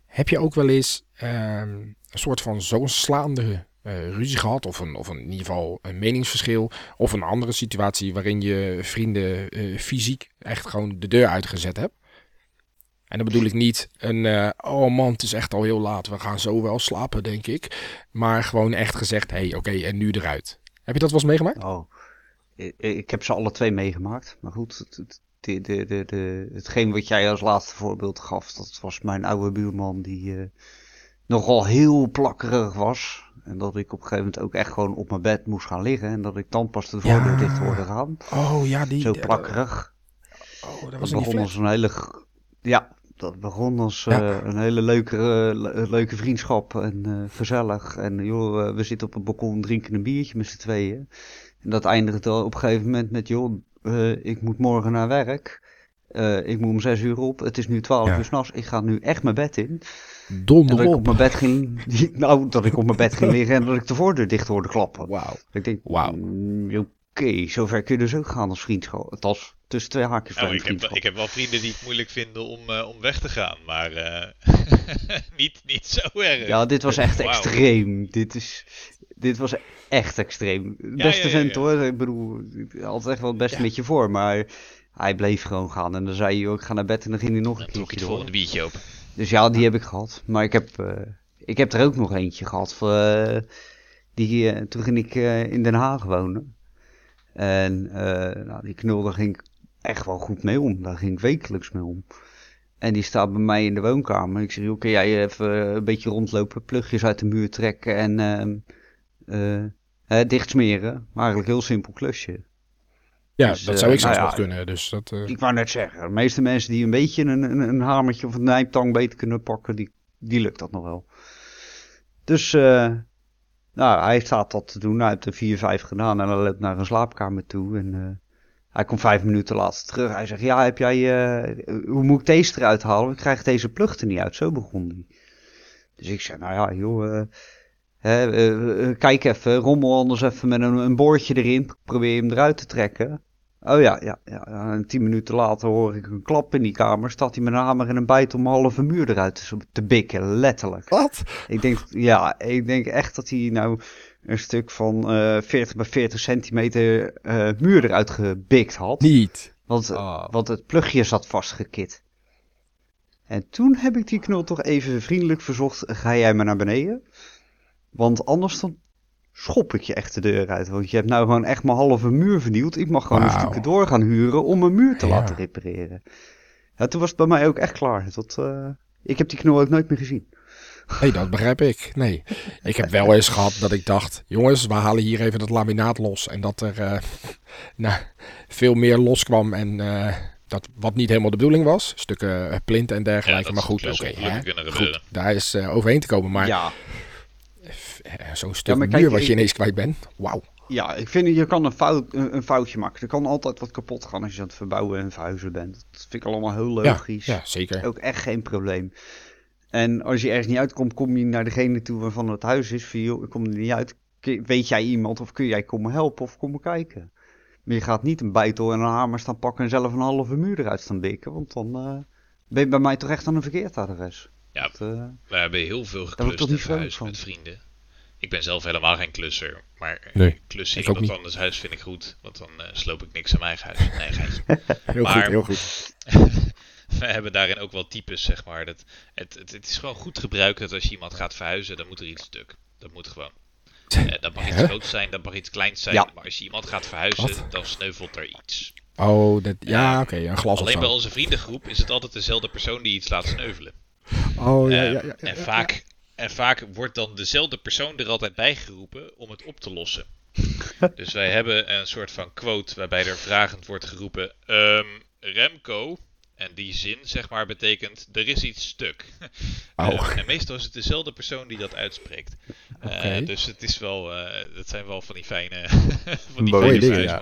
Heb je ook wel eens ehm, een soort van zo'n slaande eh, ruzie gehad? Of, een, of een, in ieder geval een meningsverschil? Of een andere situatie waarin je vrienden eh, fysiek echt gewoon de deur uitgezet hebt? En dan bedoel ik niet een, eh, oh man, het is echt al heel laat, we gaan zo wel slapen, denk ik. Maar gewoon echt gezegd, hey, oké, en nu eruit. Heb je dat wel eens meegemaakt? Oh, ik, heb ze alle twee meegemaakt. Maar goed, het, de, de, de, de, hetgeen wat jij als laatste voorbeeld gaf, dat was mijn oude buurman die nogal heel plakkerig was. En dat ik op een gegeven moment ook echt gewoon op mijn bed moest gaan liggen. En dat ik dan pas de voordeur Ja. dicht hoorde gaan. Oh ja, die. Zo plakkerig. Oh, dat Dat was begon als een hele... Ja, dat begon als Ja. eh, een hele leuke, le- leuke vriendschap en eh, gezellig. En joh, we zitten op het balkon, drinken een biertje met z'n tweeën. En dat eindigde op een gegeven moment met, joh, eh, ik moet morgen naar werk. Ik moet om zes uur op. Het is nu twaalf Ja. uur s'nachts. Ik ga nu echt mijn bed in. Donder dat ik op mijn bed ging... [laughs] Nou, dat ik op mijn bed ging liggen en dat ik de voordeur dicht hoorde klappen. Wauw. Ik denk, Wauw. mm, oké, zover kun je dus ook gaan als vriendschap. Het was tussen twee haakjes Nou, van ik, heb, vriendschap. ik heb wel vrienden die het moeilijk vinden om, eh, om weg te gaan, maar eh, [laughs] niet, niet zo erg. Ja, dit was echt extreem. Dit, is, dit was echt extreem. Beste ja, ja, vent ja. hoor. Ik bedoel, ik had echt wel het beste Ja. met je voor. Maar hij bleef gewoon gaan. En dan zei hij ook, ik ga naar bed en dan ging hij nog een Dan trok je keertje het door. volgende biertje open. Dus ja, die heb ik gehad. Maar ik heb, eh, ik heb er ook nog eentje gehad. Voor, eh, die, eh, toen ging ik in Den Haag wonen. En eh, nou, die knul, daar ging ik echt wel goed mee om. Daar ging ik wekelijks mee om. En die staat bij mij in de woonkamer. Ik zeg, joh, kun jij even een beetje rondlopen, plugjes uit de muur trekken en eh, hè, dichtsmeren. Maar eigenlijk een heel simpel klusje. Ja, Dus, dat eh, zou ik zelfs nou nog ja, kunnen. Dus dat, eh, Ik wou net zeggen, de meeste mensen die een beetje een, een, een hamertje of een nijptang beter kunnen pakken, die, die lukt dat nog wel. Dus, eh, nou, hij staat dat te doen. Hij heeft er vier, vijf gedaan en hij loopt naar een slaapkamer toe. En eh, hij komt vijf minuten later terug. Hij zegt, ja, heb jij, eh, hoe moet ik deze eruit halen? Ik krijg deze plug er niet uit. Zo begon hij. Dus ik zei, nou ja, joh, eh, hè, eh, eh, kijk even, rommel anders even met een, een boordje erin. Probeer hem eruit te trekken. Oh ja, ja, ja. En tien minuten later hoor ik een klap in die kamer. Staat hij met een hamer en een bijt om een halve muur eruit te, bikken, letterlijk. Wat? Ik denk, ja, ik denk echt dat hij nou een stuk van eh 40 bij 40 centimeter eh, muur eruit gebikt had. Niet. Want, Oh. want het plugje zat vastgekit. En toen heb ik die knul toch even vriendelijk verzocht, ga jij maar naar beneden? Want anders dan schop ik je echt de deur uit. Want je hebt nou gewoon echt mijn halve muur vernield. Ik mag gewoon een stukje door gaan huren om een muur te Ja. laten repareren. Ja, toen was het bij mij ook echt klaar. Dat, eh, ik heb die knul ook nooit meer gezien. Nee, dat begrijp ik. Nee. Ik heb wel eens gehad dat ik dacht, jongens, we halen hier even dat laminaat los. En dat er eh, [laughs] nou, veel meer loskwam en eh, dat wat niet helemaal de bedoeling was. Stukken plint en dergelijke. dat maar goed, zou oké. goed, daar is eh, overheen te komen. Maar Ja, zo'n stuk muur wat je ineens kwijt bent. Wauw. ja, ik vind je kan een, fout, een, foutje maken. Er kan altijd wat kapot gaan als je aan het verbouwen en verhuizen bent. Dat vind ik allemaal heel logisch. ja, zeker. Ook echt geen probleem. En als je ergens niet uitkomt, kom je naar degene toe waarvan het huis is. Van, joh, ik kom er niet uit. Weet jij iemand of kun jij komen helpen of komen kijken? Maar je gaat niet een bijtel en een hamer staan pakken en zelf een halve muur eruit staan bikken. Want dan eh, ben je bij mij toch echt aan een verkeerd adres. Ja, Dat, eh, we hebben heel veel geklust toch en verhuisd van. met vrienden. Ik ben zelf helemaal geen klusser, maar Nee, klussen in iemand anders huis vind ik goed, want dan eh, sloop ik niks aan mijn eigen huis. Nee, geitje. Heel Maar- goed, heel goed. [laughs] we hebben daarin ook wel types, zeg maar. Dat, het, het, het is gewoon goed gebruiken dat als je iemand gaat verhuizen, dan moet er iets stuk. Dat moet gewoon. Eh, dat mag iets groots zijn, dat mag iets kleins zijn. Ja. Maar als je iemand gaat verhuizen, Wat? dan sneuvelt er iets. Oh, dat, ja, oké, een glas of Alleen zo. bij onze vriendengroep is het altijd dezelfde persoon die iets laat sneuvelen. Oh, ja, Eh, ja, ja. ja, en, ja. vaak, en vaak wordt dan dezelfde persoon er altijd bij geroepen om het op te lossen. [laughs] dus wij hebben een soort van quote waarbij er vragend wordt geroepen: ehm, Remco, En die zin, zeg maar, betekent er is iets stuk. [laughs] Oh. Eh, en meestal is het dezelfde persoon die dat uitspreekt. Eh, dus het is wel, eh, dat zijn wel van die fijne, [laughs] van die Mooie dingen, ja.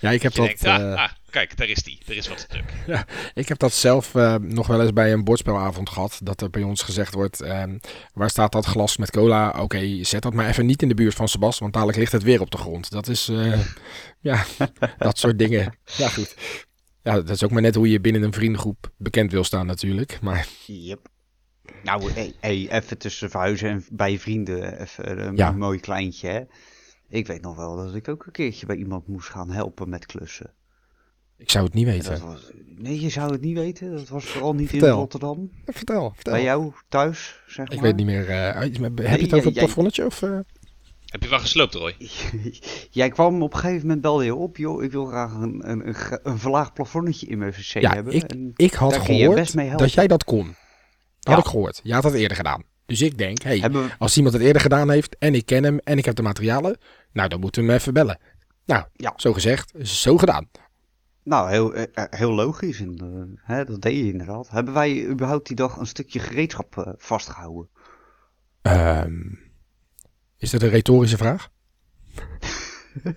Ja, ik heb Dat denkt, ah, ah, kijk, daar is die. Er is wat stuk. [laughs] ik heb dat zelf nog wel eens bij een bordspelavond gehad. Dat er bij ons gezegd wordt, ehm, waar staat dat glas met cola? Oké, zet dat maar even niet in de buurt van Sebas, want dadelijk ligt het weer op de grond. Dat is, ja, dat soort dingen. Ja, goed. Ja, dat is ook maar net hoe je binnen een vriendengroep bekend wil staan natuurlijk. Maar Yep. Nou, hey, hey, even tussen verhuizen en bij vrienden, even een Ja. mooi kleintje, hè. Ik weet nog wel dat ik ook een keertje bij iemand moest gaan helpen met klussen. ik zou het niet En weten. Dat was, nee, je zou het niet weten. Dat was vooral niet in. Rotterdam. Vertel, vertel. Bij jou thuis, zeg maar. Ik weet niet meer. eh, heb je het Nee, over het plafonnetje? Of, eh? Heb je wel gesloopt, Roy? [laughs] Jij kwam op een gegeven moment belde je op, joh, ik wil graag een, een, een, een verlaagd plafonnetje in mijn wc Ja, hebben. ik, En ik had gehoord dat jij dat kon. Dat Ja. had ik gehoord. Jij had dat eerder gedaan. Dus ik denk, hey, we, als iemand het eerder gedaan heeft en ik ken hem en ik heb de materialen, nou dan moeten we hem even bellen. Nou, Ja. zo gezegd, zo gedaan. nou, heel, eh, eh, heel logisch. En, eh, hè, dat deed je inderdaad. Hebben wij überhaupt die dag een stukje gereedschap eh, vastgehouden? Ehm, is dat een retorische vraag? [laughs]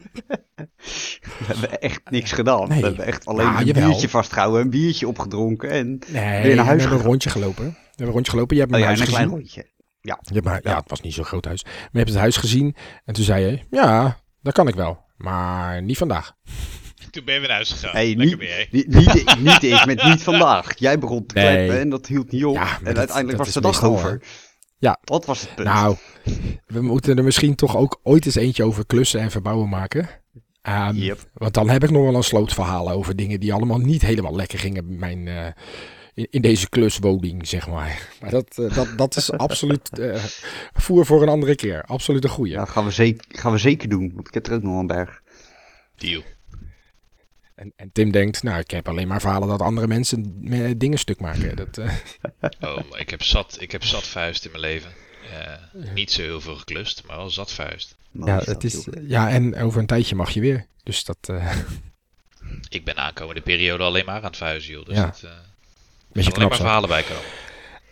We hebben echt niks gedaan. Nee. We hebben echt alleen Ja, een jawel. biertje vastgehouden, een biertje opgedronken en Nee, Weer naar huis we hebben een rondje gelopen. We hebben een rondje gelopen. Je hebt oh ja, huis een klein rondje. Je hebt mijn- ja, het was niet zo'n groot huis. Maar je hebt het huis gezien en toen zei je, ja, dat kan ik wel. Maar niet vandaag. [laughs] Toen ben je weer naar huis gegaan. Hey, Lekker niet, mee, hè? niet, niet, ik- niet ik met niet [laughs] vandaag. Jij begon te Nee. kleppen en dat hield niet op. Ja, maar en dat- uiteindelijk dat was de dag over. hè. Ja. Dat was het punt. Nou, we moeten er misschien toch ook ooit eens eentje over klussen en verbouwen maken. Ehm, Yep. Want dan heb ik nog wel een slootverhaal over dingen die allemaal niet helemaal lekker gingen bij mijn, eh, in, in deze kluswoning, zeg maar. Maar dat, eh, dat, dat is [laughs] absoluut eh, voer voor een andere keer. Absoluut een goeie. Ja, gaan we, zeker, gaan we zeker doen, want ik heb er ook nog een berg. Deal. En, en Tim denkt, nou, ik heb alleen maar verhalen dat andere mensen me- dingen stuk maken. Dat, eh, [laughs] Oh, maar ik heb zat, ik heb zat vuist in mijn leven. Eh, niet zo heel veel geklust, maar wel zat vuist. Mooi ja, het is, ja, en over een tijdje mag je weer. Dus dat, eh [laughs] Ik ben aankomende periode alleen maar aan het vuizen, joh. Dus Ja. dat, eh, er beetje knap maar verhalen bij komen.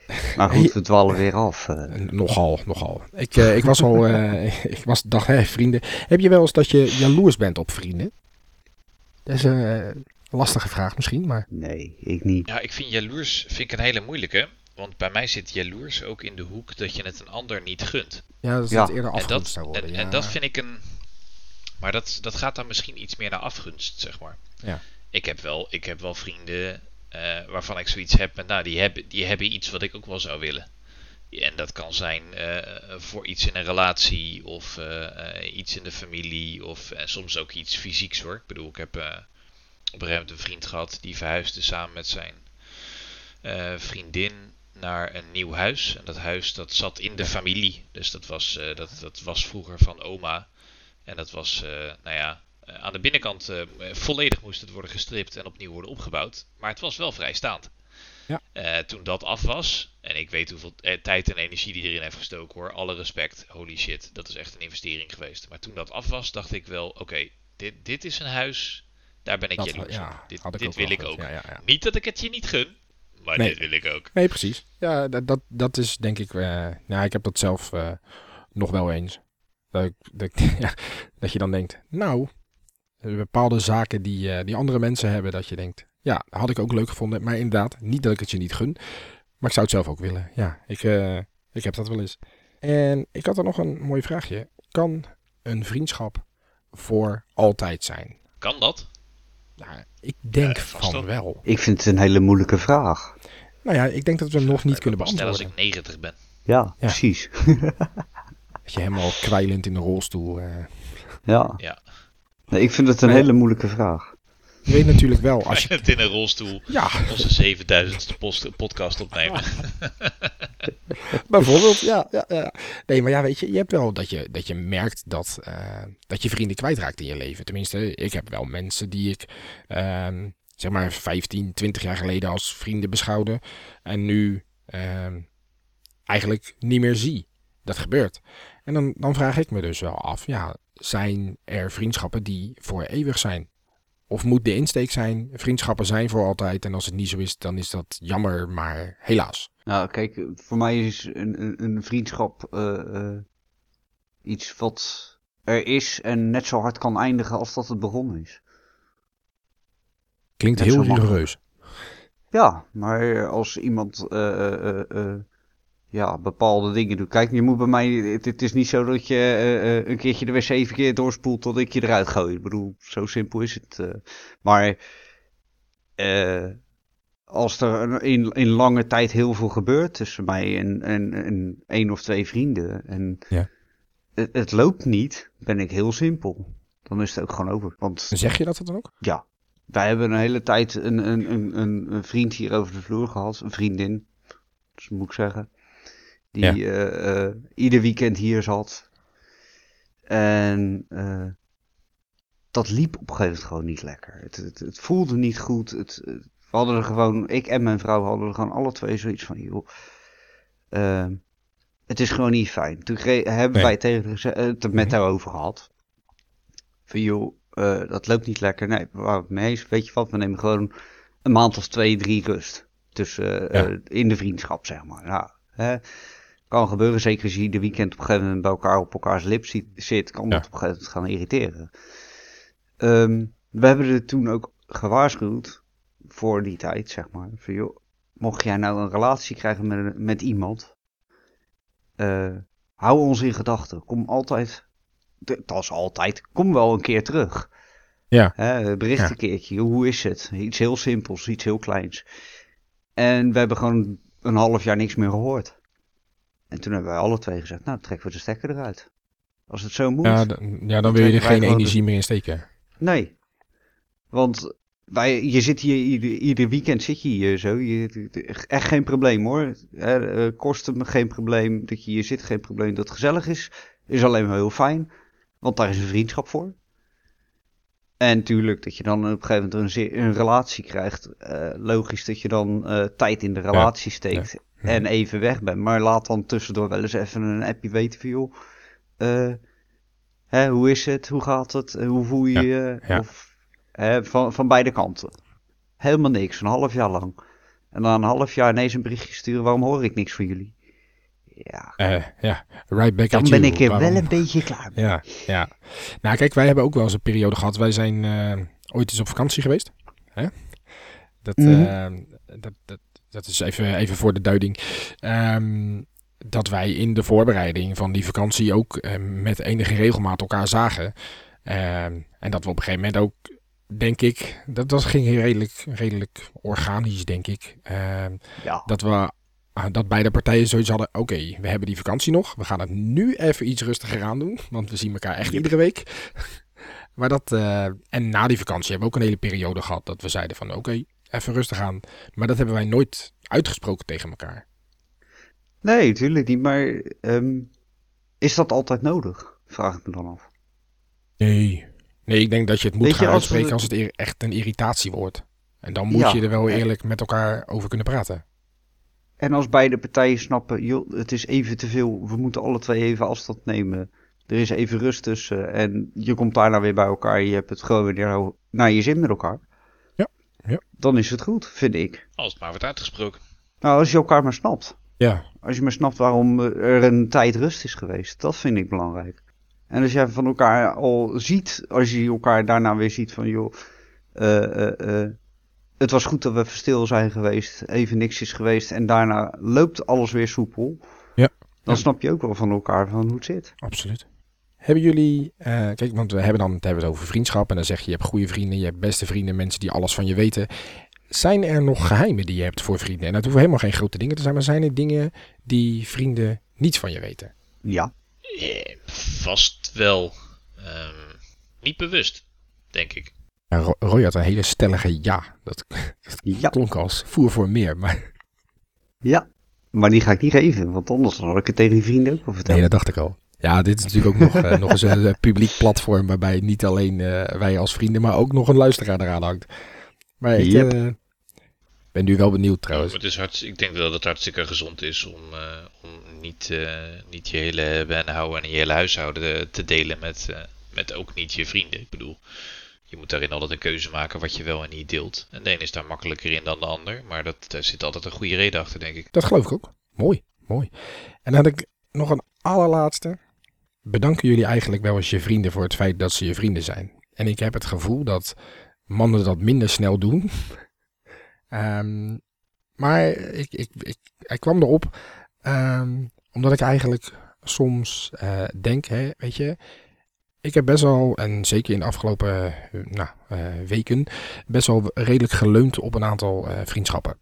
[laughs] Maar goed, we dwalen weer af. eh. Nogal, nogal. Ik, eh, ik was al, eh, ik was, dacht, vrienden. Heb je wel eens dat je jaloers bent op vrienden? Dat is een eh, lastige vraag misschien, maar nee, ik niet. Ja, ik vind jaloers vind ik een hele moeilijke. Want bij mij zit jaloers ook in de hoek dat je het een ander niet gunt. ja, dat is Ja. eerder En dat, afgunst zou worden. en, ja. en dat vind ik een. Maar dat, dat gaat dan misschien iets meer naar afgunst, zeg maar. Ja. Ik heb wel, ik heb wel vrienden eh, waarvan ik zoiets heb met, nou, die hebben, die hebben iets wat ik ook wel zou willen. En dat kan zijn eh, voor iets in een relatie of eh, eh, iets in de familie of soms ook iets fysieks hoor. Ik bedoel, ik heb eh, op een gegeven een vriend gehad die verhuisde samen met zijn eh, vriendin naar een nieuw huis. En dat huis dat zat in de familie. Dus dat was, eh, dat, dat was vroeger van oma. En dat was, eh, nou ja, eh, aan de binnenkant eh, volledig moest het worden gestript en opnieuw worden opgebouwd. Maar het was wel vrijstaand. Ja. Eh, toen dat af was, en ik weet hoeveel eh, tijd en energie die erin heeft gestoken hoor, alle respect, holy shit, dat is echt een investering geweest. Maar toen dat af was, dacht ik wel, oké, dit, dit is een huis, daar ben ik Dat, jaloers ja, op. Dit, ik dit wil ik ook. Ja, ja, ja. Niet dat ik het je niet gun, maar Nee. dit wil ik ook. Nee, precies. Ja, dat, dat, dat is denk ik. eh nou, ik heb dat zelf nog wel eens. Dat, ik, dat, [laughs] je dan denkt, nou, bepaalde zaken die, die andere mensen hebben, dat je denkt, ja, had ik ook leuk gevonden. Maar inderdaad, niet dat ik het je niet gun, maar ik zou het zelf ook willen. Ja, ik, eh, ik heb dat wel eens. En ik had er nog een mooi vraagje. Kan een vriendschap voor altijd zijn? Kan dat? Nou, ik denk van wel. wel. Ik vind het een hele moeilijke vraag. Nou ja, ik denk dat we hem nog niet kunnen beantwoorden. als ik 90 ben. Ja, precies. [laughs] Dat je helemaal kwijlend in de rolstoel... eh, Ja. Ja. Nee, ik vind het een hele moeilijke vraag. Je weet natuurlijk wel, als je... [laughs] het in een rolstoel Ja, onze 7000ste post- podcast opnemen. [laughs] bijvoorbeeld. Ja, ja, ja. Nee, maar ja, weet je, je hebt wel dat je, dat je merkt dat, eh, dat je vrienden kwijtraakt in je leven. Tenminste, ik heb wel mensen die ik, ehm, zeg maar, 15, 20 jaar geleden als vrienden beschouwde. En nu ehm, eigenlijk niet meer zie. Dat gebeurt. En dan, dan vraag ik me dus wel af, ja, zijn er vriendschappen die voor eeuwig zijn? Of moet de insteek zijn, vriendschappen zijn voor altijd. En als het niet zo is, dan is dat jammer, maar helaas. Nou, kijk, voor mij is een, een, een vriendschap eh, eh, iets wat er is en net zo hard kan eindigen als dat het begonnen is. Klinkt Net heel rigoureus. Ja, maar als iemand eh, ja, bepaalde dingen doet. Kijk, je moet bij mij. Het, het is niet zo dat je eh, eh, een keertje de wc verkeerd doorspoelt tot ik je eruit gooi. Ik bedoel, zo simpel is het. eh. maar als er in, in lange tijd heel veel gebeurt tussen mij en, en, en één of twee vrienden. En Ja. het, het loopt niet, ben ik heel simpel. Dan is het ook gewoon over. Want Zeg je dat dan ook? ja, wij hebben een hele tijd een, een, een, een, een vriend hier over de vloer gehad. Een vriendin, dus moet ik zeggen. Die Ja. eh, eh, ieder weekend hier zat. En eh, dat liep op een gegeven moment gewoon niet lekker. Het, het, het voelde niet goed. Het, het- we hadden er gewoon, ik en mijn vrouw hadden er gewoon alle twee zoiets van, joh, het is gewoon niet fijn. Toen hebben Nee. wij tegen het met Mhm. haar over gehad. Van joh, dat loopt niet lekker. Nee, waar het mee eens, weet je wat, we nemen gewoon een maand of twee, drie rust. Tussen, Ja. in de vriendschap, zeg maar. Nou, hè, kan gebeuren, zeker als je de weekend op een gegeven moment bij elkaar op elkaars lip ziet- zit, kan dat Ja. op een gegeven moment gaan irriteren. Ehm, we hebben er toen ook gewaarschuwd, voor die tijd, zeg maar. Van joh, mocht jij nou een relatie krijgen met, met iemand, eh, hou ons in gedachten. Kom altijd, dat is altijd, kom wel een keer terug. Ja. Hè, bericht Ja. een keertje, hoe is het? Iets heel simpels, iets heel kleins. En we hebben gewoon een half jaar niks meer gehoord. En toen hebben wij alle twee gezegd, nou trekken we de stekker eruit. Als het zo moet. Ja, d- ja dan wil je er geen energie meer in steken. Nee. Want wij, je zit hier ieder, ieder weekend zit je hier zo. Je, echt geen probleem hoor. Hè, eh, kosten geen probleem. Dat je hier zit, geen probleem. Dat het gezellig is, is alleen maar heel fijn. Want daar is een vriendschap voor. En tuurlijk, dat je dan op een gegeven moment een, een relatie krijgt. eh, logisch dat je dan eh, tijd in de relatie steekt. Ja. En even weg bent. Maar laat dan tussendoor wel eens even een appje weten van joh. eh, hè, hoe is het? Hoe gaat het? Eh, Hoe voel je je? ja. Of, hè, van, van beide kanten. Helemaal niks, een half jaar lang. En dan een half jaar ineens een berichtje sturen, waarom hoor ik niks van jullie? Ja, Eh, ja, right back dan at ben you. ik er Waarom- wel een beetje klaar mee. Ja, ja. Nou, kijk, wij hebben ook wel eens een periode gehad. Wij zijn ooit eens op vakantie geweest. Hè? Dat, Mhm. dat, dat, dat is even, even voor de duiding. Ehm, dat wij in de voorbereiding van die vakantie ook eh, met enige regelmaat elkaar zagen. Ehm, en dat we op een gegeven moment ook, denk ik, dat, dat ging redelijk, redelijk organisch, denk ik. Ehm, Ja, dat we ah, dat beide partijen zoiets hadden. Oké, we hebben die vakantie nog. We gaan het nu even iets rustiger aan doen. Want we zien elkaar echt iedere week. [laughs] maar dat, eh, en na die vakantie hebben we ook een hele periode gehad dat we zeiden van oké, even rustig aan. Maar dat hebben wij nooit uitgesproken tegen elkaar. nee, tuurlijk niet, maar ehm, is dat altijd nodig? Vraag ik me dan af. Nee. Nee, ik denk dat je het moet je, gaan als uitspreken we- als het echt een irritatie wordt. En dan moet Ja. je er wel En- eerlijk met elkaar over kunnen praten. En als beide partijen snappen, joh, het is even te veel, we moeten alle twee even afstand nemen. Er is even rust tussen en je komt daarna weer bij elkaar. Je hebt het gewoon weer naar je zin met elkaar. Ja. Dan is het goed, vind ik. Als het maar wordt uitgesproken. Nou, als je elkaar maar snapt. Ja, Als je maar snapt waarom er een tijd rust is geweest. Dat vind ik belangrijk. En als jij van elkaar al ziet, als je elkaar daarna weer ziet van joh, eh, eh, eh, het was goed dat we even stil zijn geweest, even niks is geweest en daarna loopt alles weer soepel. Ja. Dan Ja. snap je ook wel van elkaar van hoe het zit. absoluut. Hebben jullie, eh, kijk, want we hebben dan het hebben we het over vriendschap en dan zeg je je hebt goede vrienden, je hebt beste vrienden, mensen die alles van je weten. Zijn er nog geheimen die je hebt voor vrienden? En dat hoeven helemaal geen grote dingen te zijn, maar zijn er dingen die vrienden niet van je weten? Ja. Eh, vast wel. Ehm, niet bewust, denk ik. Ja, Ro- Roy had een hele stellige ja. Dat Ja. klonk als voer voor meer, maar Ja. Maar die ga ik niet geven, want anders had ik het tegen die vrienden ook nee, vertellen. dat dacht ik al. Ja, dit is natuurlijk ook nog, eh, nog eens een eh, publiek platform waarbij niet alleen eh, wij als vrienden, maar ook nog een luisteraar eraan hangt. Maar ik Yep. ben nu wel benieuwd trouwens. Het is ik denk wel dat het hartstikke gezond is om, eh, om niet, eh, niet je hele houden en je hele huishouden te delen met, eh, met ook niet je vrienden. Ik bedoel, je moet daarin altijd een keuze maken wat je wel en niet deelt. En de een is daar makkelijker in dan de ander, maar dat, daar zit altijd een goede reden achter, denk ik. Dat geloof ik ook. Mooi, mooi. En dan had ik nog een allerlaatste. Bedanken jullie eigenlijk wel eens je vrienden voor het feit dat ze je vrienden zijn? En ik heb het gevoel dat mannen dat minder snel doen. [laughs] Ehm, maar ik, ik, ik, ik kwam erop ehm, omdat ik eigenlijk soms eh, denk, hè, weet je, ik heb best wel, en zeker in de afgelopen eh, nou, eh, weken, best wel redelijk geleund op een aantal vriendschappen.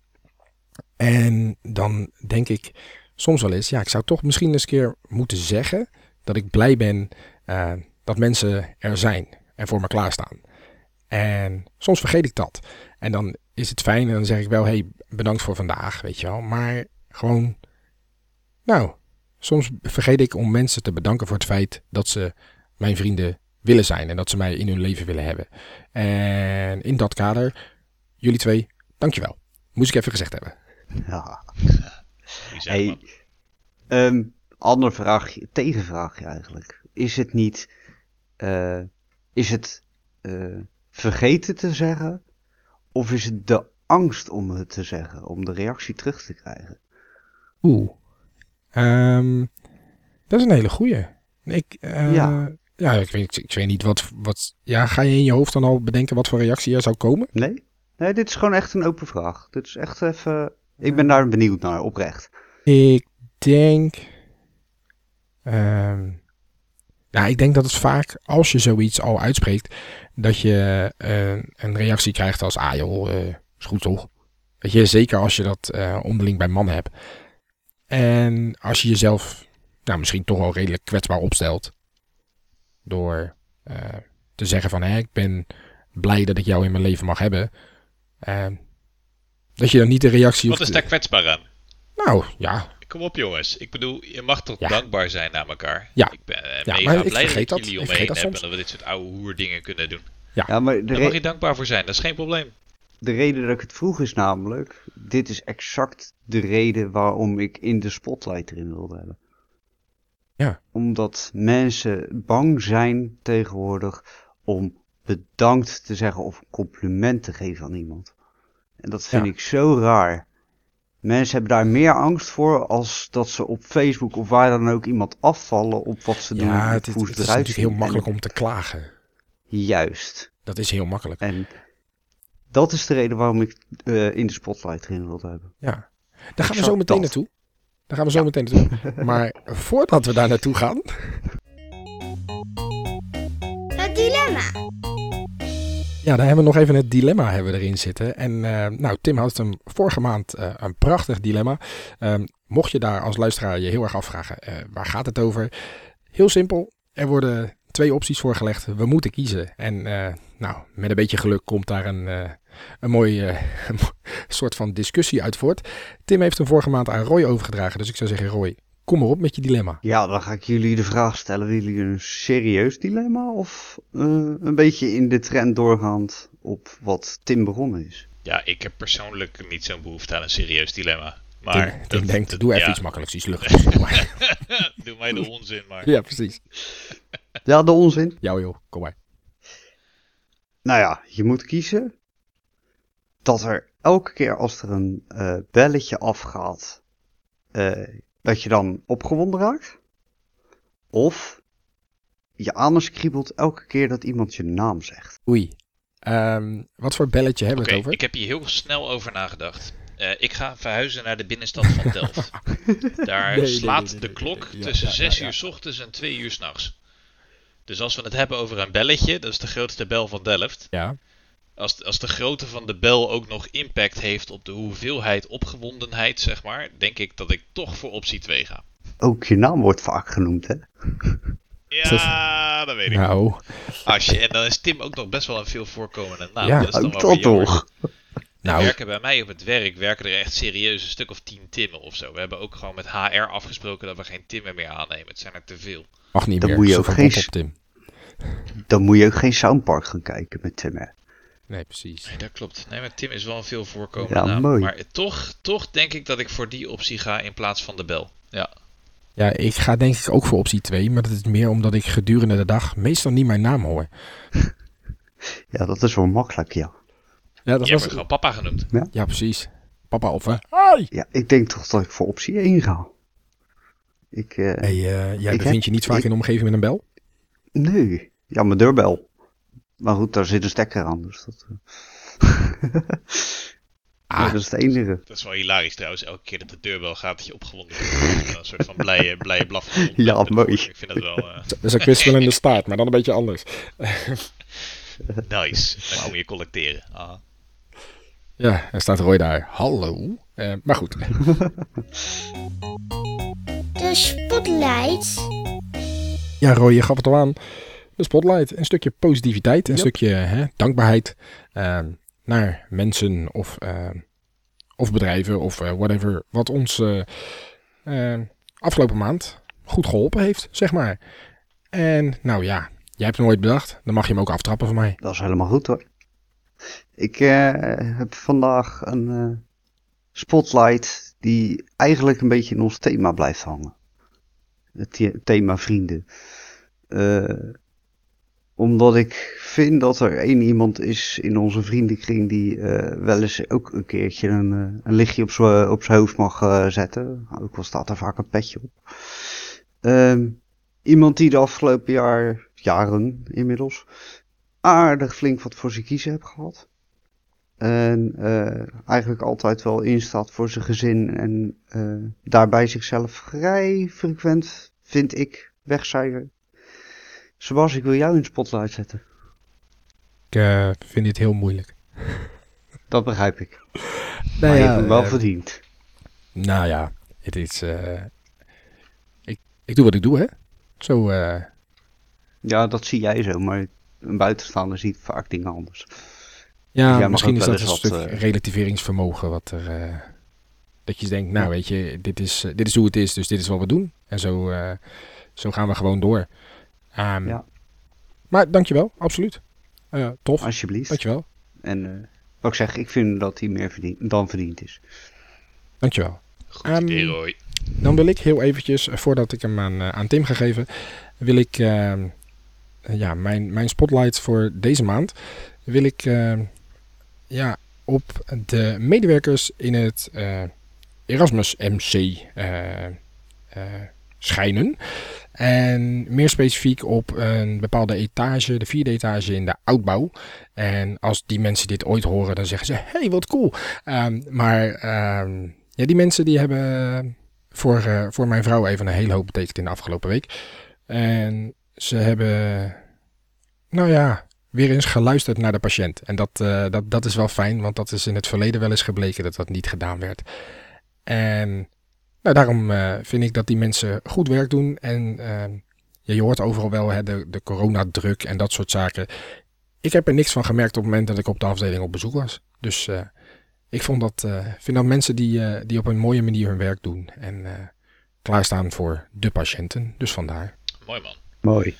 En dan denk ik soms wel eens, ja, ik zou toch misschien eens een keer moeten zeggen dat ik blij ben eh, dat mensen er zijn en voor me klaarstaan. En soms vergeet ik dat. En dan is het fijn en dan zeg ik wel, hey, bedankt voor vandaag, weet je wel. Maar gewoon, nou, soms vergeet ik om mensen te bedanken voor het feit dat ze mijn vrienden willen zijn en dat ze mij in hun leven willen hebben. En in dat kader, jullie twee, dankjewel. Moest ik even gezegd hebben. Ja. [laughs] Hey. Ander vraagje, tegenvraagje eigenlijk. Is het niet, eh, is het eh, vergeten te zeggen? Of is het de angst om het te zeggen, om de reactie terug te krijgen? Oeh. Ehm, dat is een hele goeie. Ik, eh, Ja. ja, ik weet, ik weet niet wat, wat. Ja, ga je in je hoofd dan al bedenken wat voor reactie er zou komen? Nee? Nee, dit is gewoon echt een open vraag. Dit is echt even, ik ben daar benieuwd naar, oprecht. Ik denk. Ehm, nou, ik denk dat het vaak, als je zoiets al uitspreekt, dat je eh, een reactie krijgt als: ah joh, eh, is goed toch? Weet je, zeker als je dat eh, onderling bij mannen hebt. En als je jezelf, nou, misschien toch wel redelijk kwetsbaar opstelt. Door te zeggen: van hé, ik ben blij dat ik jou in mijn leven mag hebben. Ehm, dat je dan niet de reactie Wat is daar kwetsbaar aan? Nou, ja, Kom op jongens, ik bedoel, je mag toch Ja. dankbaar zijn naar elkaar? Ja. Ik ben eh, Ja, mega maar ik blij dat dat. jullie Ik om me vergeet heen dat heb soms. en dat we dit soort oude hoerdingen kunnen doen. Ja, maar de, Daar re- mag je dankbaar voor zijn, dat is geen probleem. de reden dat ik het vroeg is namelijk, dit is exact de reden waarom ik in de spotlight erin wilde hebben. Ja. Omdat mensen bang zijn tegenwoordig om bedankt te zeggen of compliment te geven aan iemand. En dat vind Ja. ik zo raar. Mensen hebben daar meer angst voor als dat ze op Facebook of waar dan ook iemand afvallen op wat ze doen. Ja, het, ze het is natuurlijk heel makkelijk En- om te klagen. Juist. Dat is heel makkelijk. En dat is de reden waarom ik eh, in de spotlight erin wilde hebben. Ja. Daar gaan we zo meteen dat. naartoe. Daar gaan we zo meteen naartoe. [laughs] Maar voordat we daar naartoe gaan. Het dilemma. Ja, daar hebben we nog even het dilemma hebben erin zitten. En eh, nou, Tim had hem vorige maand eh, een prachtig dilemma. Ehm, mocht je daar als luisteraar je heel erg afvragen, eh, waar gaat het over? Heel simpel. Er worden twee opties voorgelegd. We moeten kiezen. En nou, met een beetje geluk komt daar een, een mooi [laughs] soort van discussie uit voort. Tim heeft hem vorige maand aan Roy overgedragen. Dus ik zou zeggen, Roy, kom maar op met je dilemma. Ja, dan ga ik jullie de vraag stellen: willen jullie een serieus dilemma of eh, een beetje in de trend doorgaand op wat Tim begonnen is? Ja, ik heb persoonlijk niet zo'n behoefte aan een serieus dilemma. Maar Tim, dat- Tim denkt, dat- doe even ja, iets makkelijks, iets luchtigs. [laughs] Doe mij de onzin maar. ja, precies. [laughs] Ja, de onzin. Jou joh, kom maar. Nou ja, je moet kiezen dat er elke keer als er een eh, belletje afgaat, eh, dat je dan opgewonden raakt. Of je anus kriebelt elke keer dat iemand je naam zegt. Oei. Ehm, wat voor belletje hebben we het over? ik heb hier heel snel over nagedacht. Eh, ik ga verhuizen naar de binnenstad van Delft. [laughs] Daar Nee, slaat nee, nee, de nee, klok tussen ja, 6 ja, uur 's ochtends en 2 uur 's nachts. Dus als we het hebben over een belletje, dat is de grootste bel van Delft. Ja. Als, als de grootte van de bel ook nog impact heeft op de hoeveelheid opgewondenheid, zeg maar, denk ik dat ik toch voor optie 2 ga. Ook je naam wordt vaak genoemd, hè? Ja, dat weet ik. Nou, Als je, en dan is Tim ook nog best wel een veel voorkomende naam. Ja, dat is dan Ook wel dat weer jammer. toch? Nou werken bij mij op het werk werken er echt serieus een stuk of tien timmen of zo. We hebben ook gewoon met HR afgesproken dat we geen timmen meer aannemen. Het zijn er te veel. mag niet Dan meer. moet je ook geen op Tim. Dan moet je ook geen soundpark gaan kijken met Tim, hè? Nee, precies. Nee, dat klopt. Nee, maar Tim is wel een veel voorkomende Ja, naam. mooi. Maar toch, toch denk ik dat ik voor die optie ga in plaats van de bel. Ja, Ja, ik ga denk ik ook voor optie 2, maar dat is meer omdat ik gedurende de dag meestal niet mijn naam hoor. [laughs] Ja, dat is wel makkelijk, ja. Ja, dat Je hebt was... me gewoon papa genoemd. Ja, precies. Papa of... hè? Hoi! Ja, ik denk toch dat ik voor optie 1 ga. Ik, eh, Hey, eh, jij Ik bevindt heb- je niet vaak ik- in de omgeving met een bel? nee. Ja, mijn deurbel. Maar goed, daar zit een stekker aan, dus dat... eh. [laughs] Ah. Ja, dat is het enige. Dat is wel hilarisch trouwens. Elke keer dat de deurbel gaat, dat je opgewonden wordt. Een soort van blije, [laughs] blije blaf. Ja, mooi. Ik vind dat wel eh, Dat is een kwispel in de [laughs] staart, maar dan een beetje anders. nice. Dan kom je collecteren. Aha. Ja, er staat Roy daar. Hallo. Eh, maar goed. De spotlight. Ja, Roy, je gaf het al aan. De spotlight. Een stukje positiviteit. Een Yep. stukje hè, dankbaarheid. eh, naar mensen of, eh, of bedrijven of eh, whatever. Wat ons afgelopen maand goed geholpen heeft, zeg maar. En nou ja, jij hebt hem nooit bedacht. Dan mag je hem ook aftrappen van mij. Dat is helemaal goed hoor. Ik heb vandaag een spotlight die eigenlijk een beetje in ons thema blijft hangen. Het the- thema vrienden. Eh, omdat ik vind dat er één iemand is in onze vriendenkring die eh, wel eens ook een keertje een, eh, een lichtje op zijn op hoofd mag eh, zetten. Ook al staat er vaak een petje op. Ehm, iemand die de afgelopen jaar, jaren inmiddels, aardig flink wat voor zijn kiezen heb gehad. En eh, eigenlijk altijd wel instaat voor zijn gezin en eh, daarbij zichzelf vrij frequent, vind ik, wegcijfer. Sebas, ik wil jou in de spotlight zetten. Ik eh, vind dit heel moeilijk. [laughs] Dat begrijp ik. Nou maar je hebt hem wel eh, verdiend. Nou ja, het is... eh, ik, ik doe wat ik doe, hè. Zo, eh, Ja, dat zie jij zo, maar een buitenstaander ziet vaak dingen anders. Ja, mag misschien is dat een stuk wat, relativeringsvermogen wat er... eh, dat je denkt, nou Ja. weet je, dit is, dit is hoe het is, dus dit is wat we doen. En zo, eh, zo gaan we gewoon door. Ehm, Ja. Maar dankjewel, absoluut. Eh, tof, Alsjeblieft. dankjewel. En eh, wat ik zeg, ik vind dat hij meer verdient, dan verdiend is. Dankjewel. Goed Ehm, idee, Roy. Dan wil ik heel eventjes, eh, voordat ik hem aan, aan Tim ga geven, wil ik ehm, eh, ja, mijn, mijn spotlight voor deze maand wil ik ja, op de medewerkers in het eh, Erasmus MC eh, eh, schijnen. En meer specifiek op een bepaalde etage, de vierde etage in de oudbouw. En als die mensen dit ooit horen, dan zeggen ze: hey, wat cool. Ehm, maar ehm, ja, die mensen die hebben voor, eh, voor mijn vrouw even een hele hoop betekend in de afgelopen week. En ze hebben, nou ja, weer eens geluisterd naar de patiënt. En dat, eh, dat, dat is wel fijn, want dat is in het verleden wel eens gebleken dat dat niet gedaan werd. En nou, daarom eh, vind ik dat die mensen goed werk doen. En ja, je hoort overal wel hè, de, de coronadruk en dat soort zaken. Ik heb er niks van gemerkt op het moment dat ik op de afdeling op bezoek was. Dus eh, ik vond dat, eh, vind dat mensen die, eh, die op een mooie manier hun werk doen. En eh, klaarstaan voor de patiënten. Dus vandaar. Mooi man. Mooi.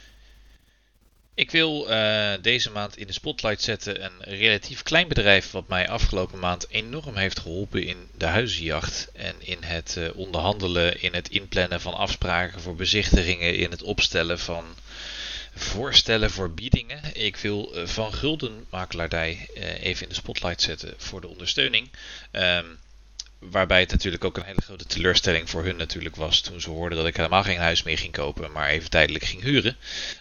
Ik wil eh, deze maand in de spotlight zetten een relatief klein bedrijf wat mij afgelopen maand enorm heeft geholpen in de huizenjacht en in het eh, onderhandelen, in het inplannen van afspraken voor bezichtigingen, in het opstellen van voorstellen voor biedingen. Ik wil eh, Van Gulden Makelaardij even in de spotlight zetten voor de ondersteuning. Ehm, Waarbij het natuurlijk ook een hele grote teleurstelling voor hun natuurlijk was toen ze hoorden dat ik helemaal geen huis meer ging kopen, maar even tijdelijk ging huren.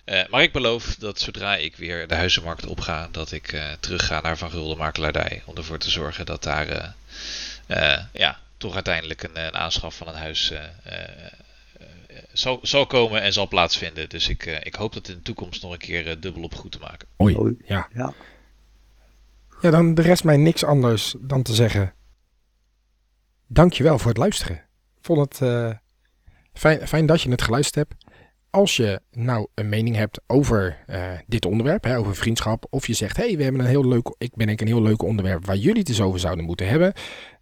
Eh, maar ik beloof dat zodra ik weer de huizenmarkt opga, dat ik eh, terug ga naar Van Gulden Makelaardij. Om ervoor te zorgen dat daar eh, eh, ja, toch uiteindelijk een, een aanschaf van een huis eh, eh, eh, zal, zal komen en zal plaatsvinden. Dus ik, eh, ik hoop dat in de toekomst nog een keer dubbel op goed te maken. Ja. Ja. ja, dan de rest mij niks anders dan te zeggen. Dankjewel voor het luisteren. Vond het eh, fijn, fijn dat je het geluisterd hebt. Als je nou een mening hebt over eh, dit onderwerp, hè, over vriendschap, of je zegt, hey, we hebben een heel leuk, ik ben denk een heel leuk onderwerp waar jullie het eens over zouden moeten hebben,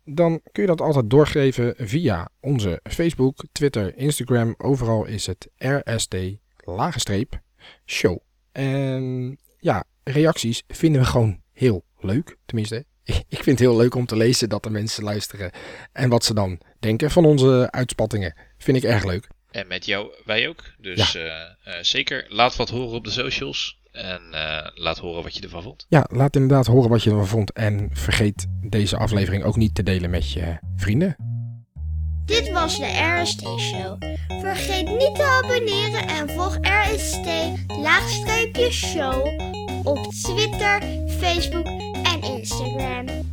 dan kun je dat altijd doorgeven via onze Facebook, Twitter, Instagram. Overal is het RST lagenstreep show. En ja, reacties vinden we gewoon heel leuk. Tenminste, [laughs] ik vind het heel leuk om te lezen dat de mensen luisteren. En wat ze dan denken van onze uitspattingen. Vind ik erg leuk. En met jou, wij ook. Dus eh, eh, zeker laat wat horen op de socials. En eh, laat horen wat je ervan vond. Ja, laat inderdaad horen wat je ervan vond. En vergeet deze aflevering ook niet te delen met je vrienden. Dit was de RST Show. Vergeet niet te abonneren en volg RST laagstreepje show op Twitter, Facebook en Instagram.